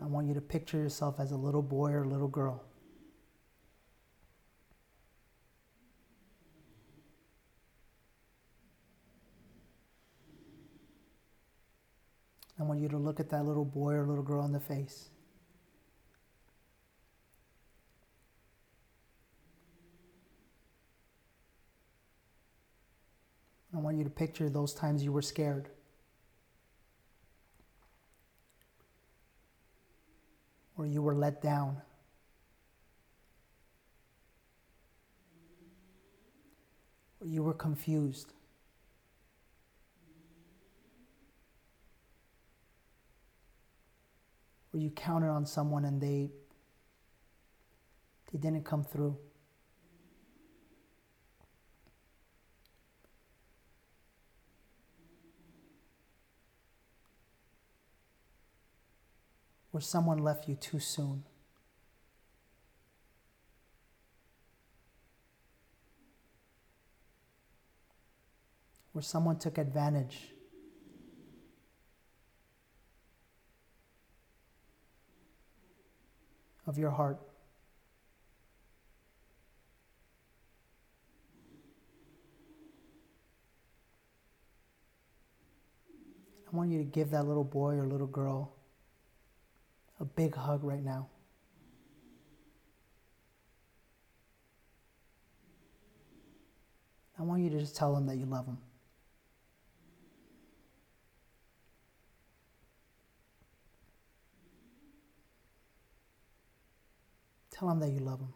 [SPEAKER 1] I want you to picture yourself as a little boy or little girl. I want you to look at that little boy or little girl in the face. Want you to picture those times you were scared. Or you were let down. Or you were confused. Or you counted on someone and they they didn't come through. where someone left you too soon. Where someone took advantage. Of your heart. I want you to give that little boy or little girl a big hug right now. I want you to just tell them that you love them. Tell them that you love them.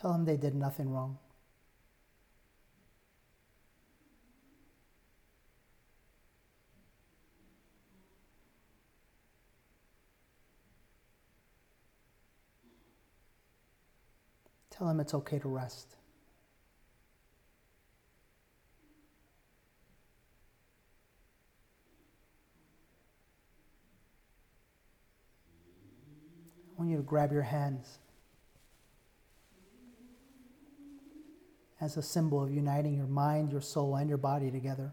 [SPEAKER 1] Tell them they did nothing wrong. Tell them it's okay to rest. I want you to grab your hands as a symbol of uniting your mind, your soul, and your body together.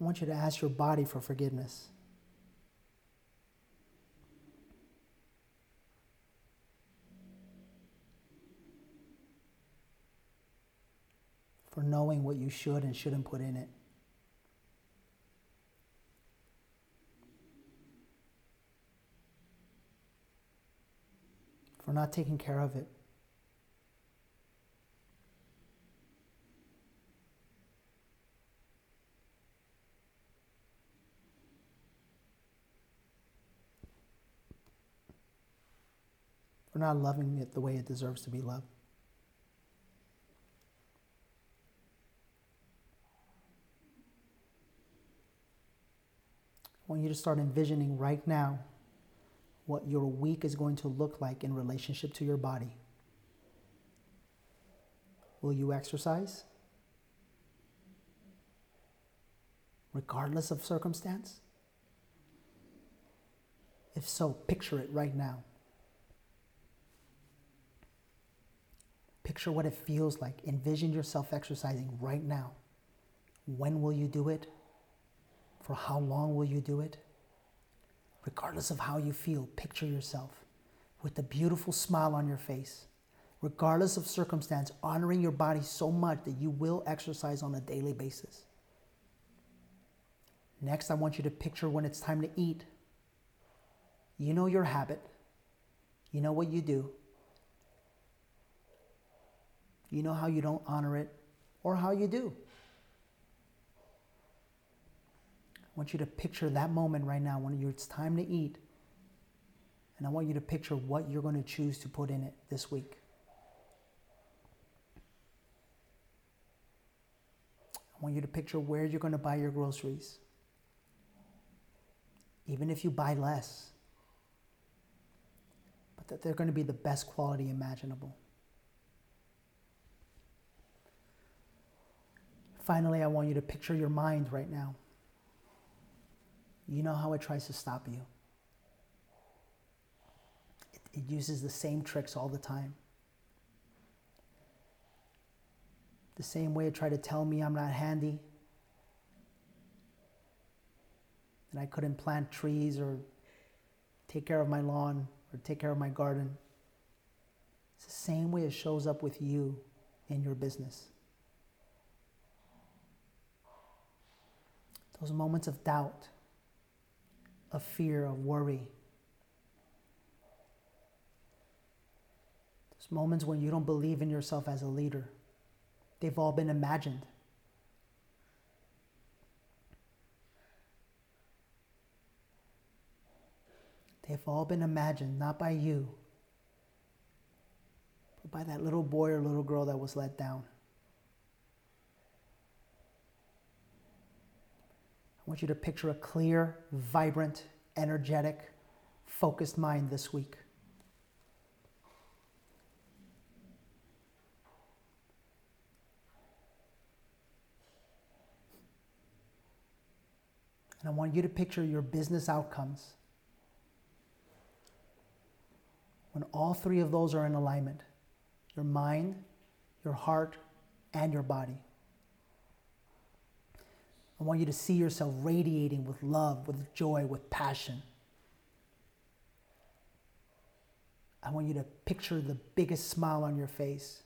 [SPEAKER 1] I want you to ask your body for forgiveness. For knowing what you should and shouldn't put in it. For not taking care of it. for not loving it the way it deserves to be loved. I want you to start envisioning right now what your week is going to look like in relationship to your body. Will you exercise? Regardless of circumstance? If so, picture it right now. Picture what it feels like. Envision yourself exercising right now. When will you do it? For how long will you do it? Regardless of how you feel, picture yourself with a beautiful smile on your face. Regardless of circumstance, honoring your body so much that you will exercise on a daily basis. Next, I want you to picture when it's time to eat. You know your habit, you know what you do. You know how you don't honor it or how you do. I want you to picture that moment right now when it's time to eat. And I want you to picture what you're going to choose to put in it this week. I want you to picture where you're going to buy your groceries. Even if you buy less, but that they're going to be the best quality imaginable. Finally, I want you to picture your mind right now. You know how it tries to stop you. It, it uses the same tricks all the time. The same way it tried to tell me I'm not handy, that I couldn't plant trees or take care of my lawn or take care of my garden. It's the same way it shows up with you in your business. those moments of doubt, of fear, of worry. Those moments when you don't believe in yourself as a leader. They've all been imagined. They've all been imagined, not by you, but by that little boy or little girl that was let down. I want you to picture a clear, vibrant, energetic, focused mind this week. And I want you to picture your business outcomes. When all three of those are in alignment your mind, your heart, and your body. I want you to see yourself radiating with love, with joy, with passion. I want you to picture the biggest smile on your face,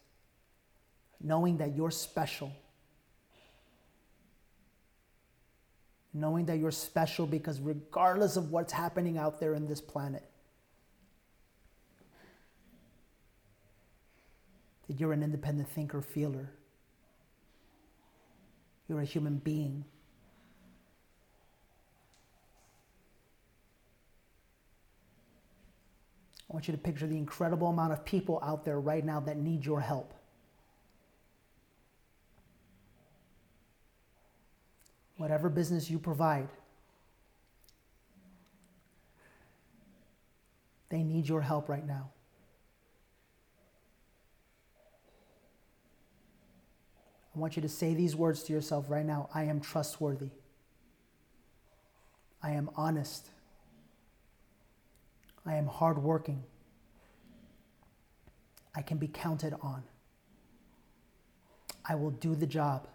[SPEAKER 1] knowing that you're special. Knowing that you're special because, regardless of what's happening out there in this planet, that you're an independent thinker, feeler. You're a human being. I want you to picture the incredible amount of people out there right now that need your help. Whatever business you provide, they need your help right now. I want you to say these words to yourself right now I am trustworthy. I am honest. I am hardworking. I can be counted on. I will do the job.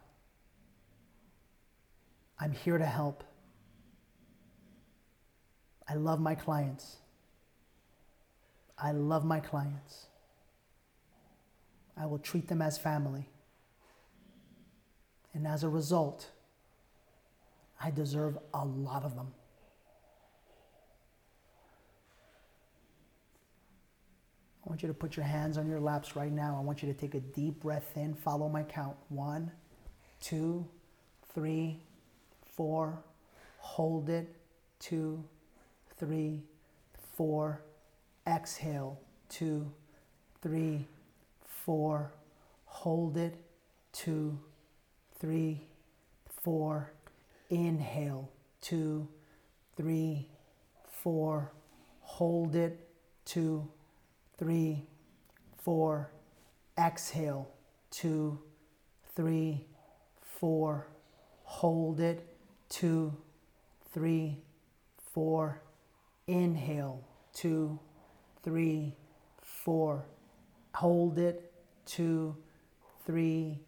[SPEAKER 1] I'm here to help. I love my clients. I love my clients. I will treat them as family. And as a result, I deserve a lot of them. Want you to put your hands on your laps right now. I want you to take a deep breath in. Follow my count. One, two, three, four. Hold it. Two, three, four. Exhale. Two, three, four. Hold it. Two, three, four. Inhale. Two, three, four. Hold it. Two, three, four. Exhale, two, three, four. Hold it, two, three, four. Inhale, two, three, four. Hold it, two, three,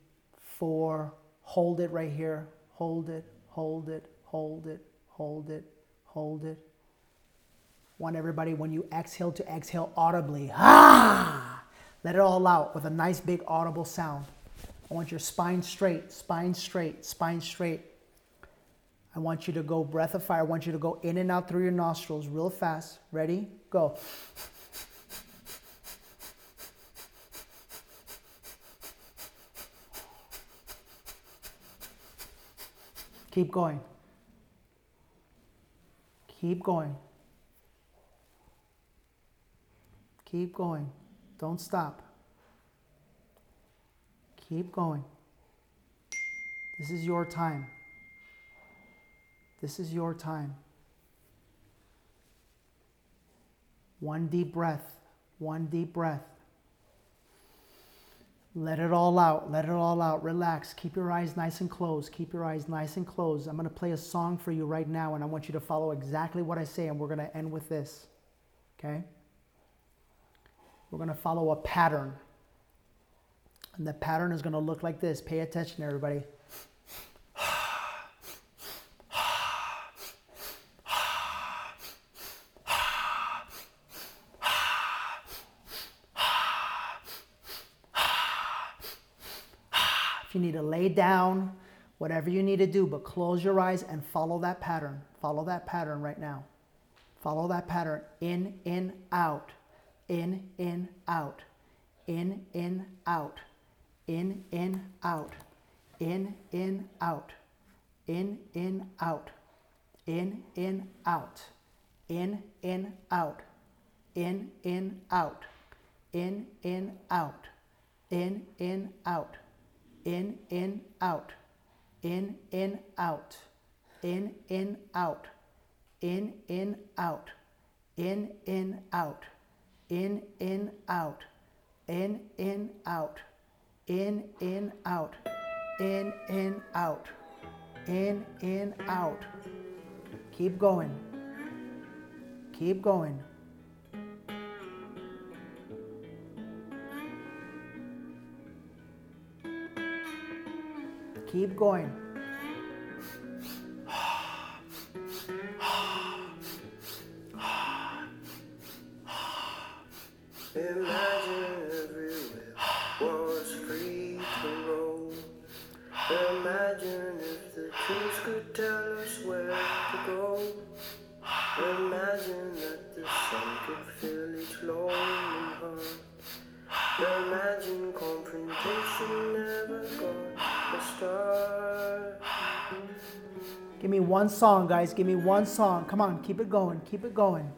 [SPEAKER 1] four. Hold it right here. Hold it, hold it, hold it, hold it, hold it want everybody, when you exhale, to exhale audibly. Ah! Let it all out with a nice big audible sound. I want your spine straight, spine straight, spine straight. I want you to go breath of fire. I want you to go in and out through your nostrils real fast. Ready? Go. Keep going. Keep going. Keep going. Don't stop. Keep going. This is your time. This is your time. One deep breath. One deep breath. Let it all out. Let it all out. Relax. Keep your eyes nice and closed. Keep your eyes nice and closed. I'm going to play a song for you right now, and I want you to follow exactly what I say, and we're going to end with this. Okay? We're going to follow a pattern. And the pattern is going to look like this. Pay attention, everybody. If you need to lay down, whatever you need to do, but close your eyes and follow that pattern. Follow that pattern right now. Follow that pattern in, in, out in, in, out, in, in, out, in, in, out, in, in, out, in, in, out, in, in, out, in, in, out, in, in, out, in, in, out, in, in, out, in, in, out, in, in, out, in, in, out, in, in, out, in, in, out in, in, out, in, in, out, in, in, out, in, in, out, in, in, out. Keep going. Keep going.
[SPEAKER 2] Keep going.
[SPEAKER 3] Imagine if the trees could tell us where to go. Imagine that the sun could fill each lonely heart. Imagine confrontation never got a start.
[SPEAKER 2] Give me one song, guys. Give me one song. Come on, keep it going. Keep it going.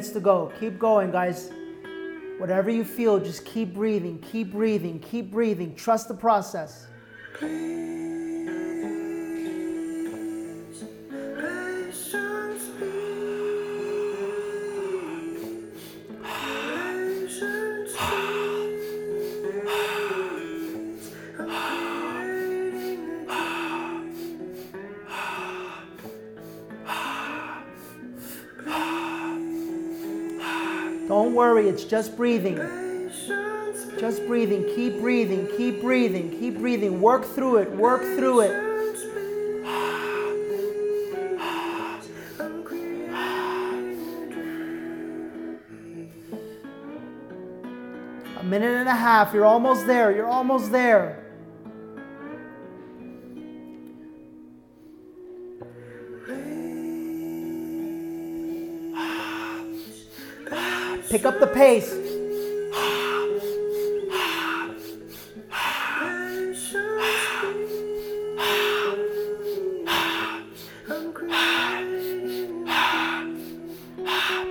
[SPEAKER 2] Minutes to go. Keep going, guys. Whatever you feel, just keep breathing, keep breathing, keep breathing. Trust the process. Just breathing. Just breathing. Keep breathing, keep breathing, keep breathing. Work through it, work through it. A minute and a half. You're almost there. You're almost there. Pick up the pace.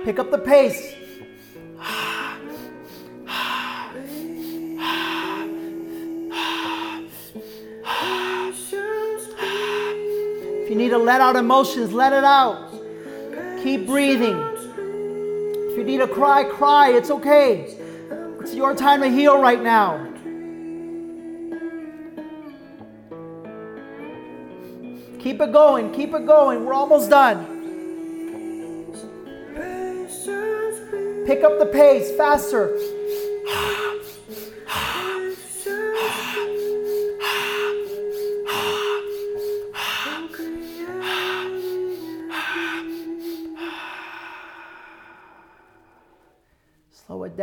[SPEAKER 2] Pick up the pace. If you need to let out emotions, let it out. Keep breathing. You need to cry, cry. It's okay. It's your time to heal right now. Keep it going. Keep it going. We're almost done. Pick up the pace faster.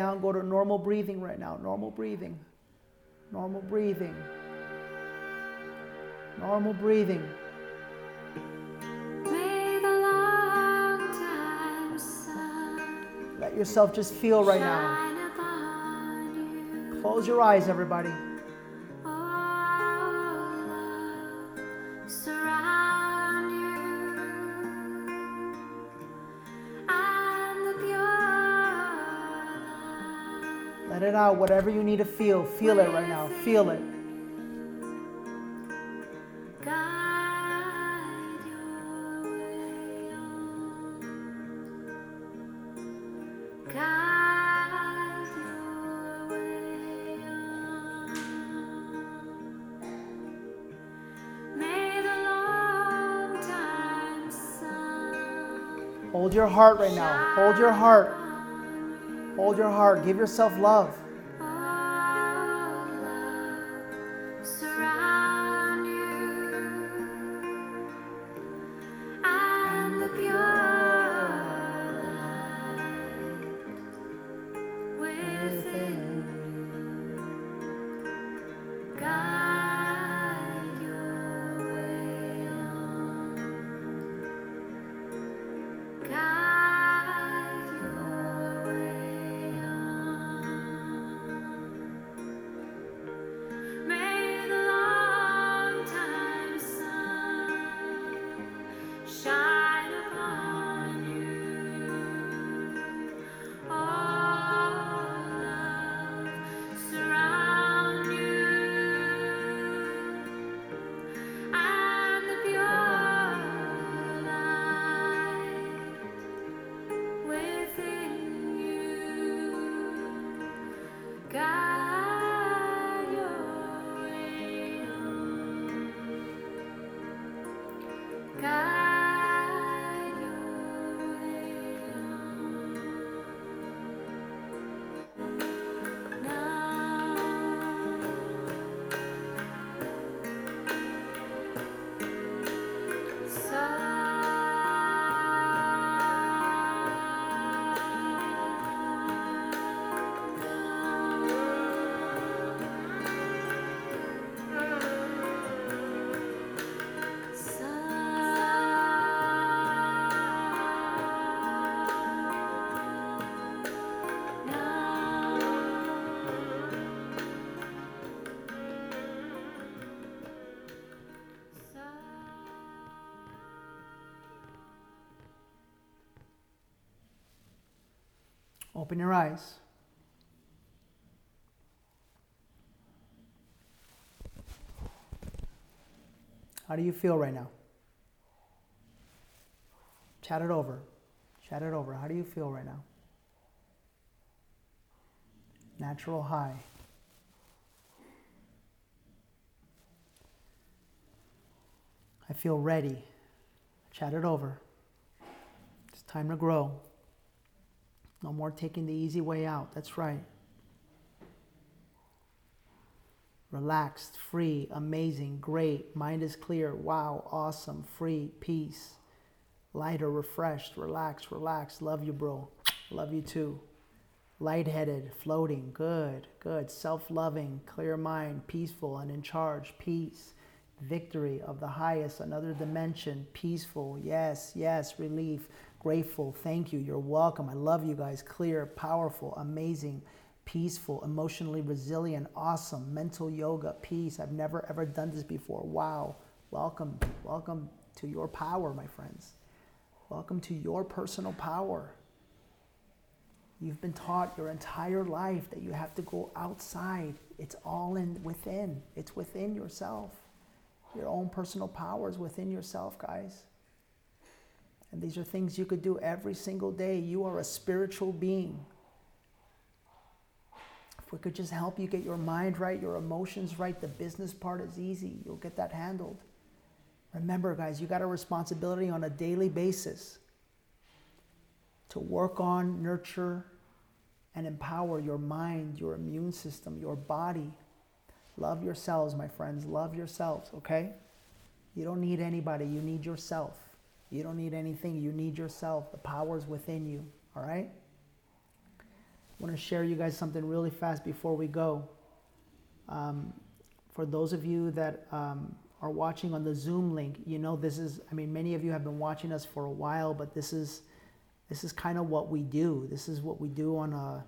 [SPEAKER 2] Down. Go to normal breathing right now. Normal breathing. Normal breathing. Normal breathing.
[SPEAKER 4] May the long time sun
[SPEAKER 2] Let yourself just feel right now.
[SPEAKER 4] shine upon you.
[SPEAKER 2] Close your eyes, everybody. Out. Whatever you need to feel, feel it right now. Feel it.
[SPEAKER 4] guide your way on. Guide your way on. May the long time sun
[SPEAKER 2] Hold your heart right now. Hold your heart. Hold your heart. Give yourself. Love
[SPEAKER 1] Open your eyes. How do you feel right now? Chat it over. Chat it over. How do you feel right now? Natural high. I feel ready. Chat it over. It's time to grow. No more taking the easy way out. That's right. Relaxed, free, amazing, great. Mind is clear. Wow, awesome, free, peace. Lighter, refreshed, relaxed, relaxed. Love you, bro. Love you too. Lightheaded, floating. Good, good. Self loving, clear mind, peaceful and in charge. Peace. Victory of the highest, another dimension. Peaceful. Yes, yes. Relief grateful. Thank you. You're welcome. I love you guys. Clear, powerful, amazing, peaceful, emotionally resilient, awesome, mental yoga, peace. I've never ever done this before. Wow. Welcome. Welcome to your power, my friends. Welcome to your personal power. You've been taught your entire life that you have to go outside. It's all in within. It's within yourself. Your own personal power is within yourself, guys. And these are things you could do every single day. You are a spiritual being. If we could just help you get your mind right, your emotions right, the business part is easy. You'll get that handled. Remember, guys, you got a responsibility on a daily basis to work on, nurture, and empower your mind, your immune system, your body. Love yourselves, my friends. Love yourselves, okay? You don't need anybody, you need yourself. You don't need anything, you need yourself. The power is within you, all right? I want to share you guys something really fast before we go. Um, for those of you that um, are watching on the Zoom link, you know this is, I mean, many of you have been watching us for a while, but this is, this is kind of what we do. This is what we do on a,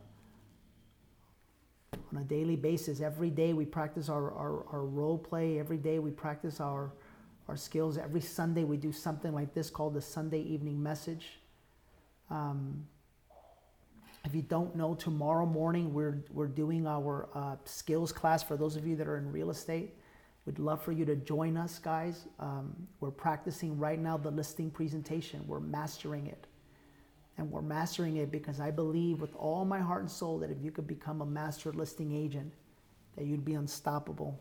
[SPEAKER 1] on a daily basis. Every day we practice our, our, our role play. Every day we practice our, our skills. Every Sunday we do something like this called the Sunday evening message. Um, if you don't know, tomorrow morning we're, we're doing our uh, skills class for those of you that are in real estate. We'd love for you to join us, guys. Um, we're practicing right now the listing presentation. We're mastering it. And we're mastering it because I believe with all my heart and soul that if you could become a master listing agent, that you'd be unstoppable.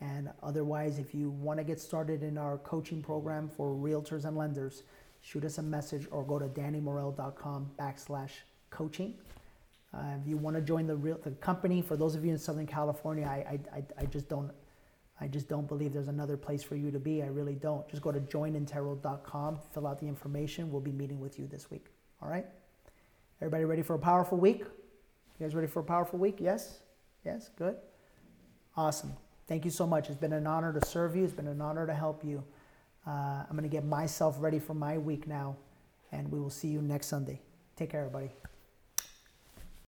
[SPEAKER 1] And otherwise, if you want to get started in our coaching program for realtors and lenders, shoot us a message or go to dannymorel.com backslash coaching. Uh, if you want to join the real the company, for those of you in Southern California, I, I, I, just don't I just don't believe there's another place for you to be. I really don't. Just go to joinintero.com, fill out the information. We'll be meeting with you this week. All right? Everybody ready for a powerful week? You guys ready for a powerful week? Yes? Yes? Good? Awesome. Thank you so much. It's been an honor to serve you. It's been an honor to help you. Uh, I'm going to get myself ready for my week now, and we will see you next Sunday. Take care, everybody.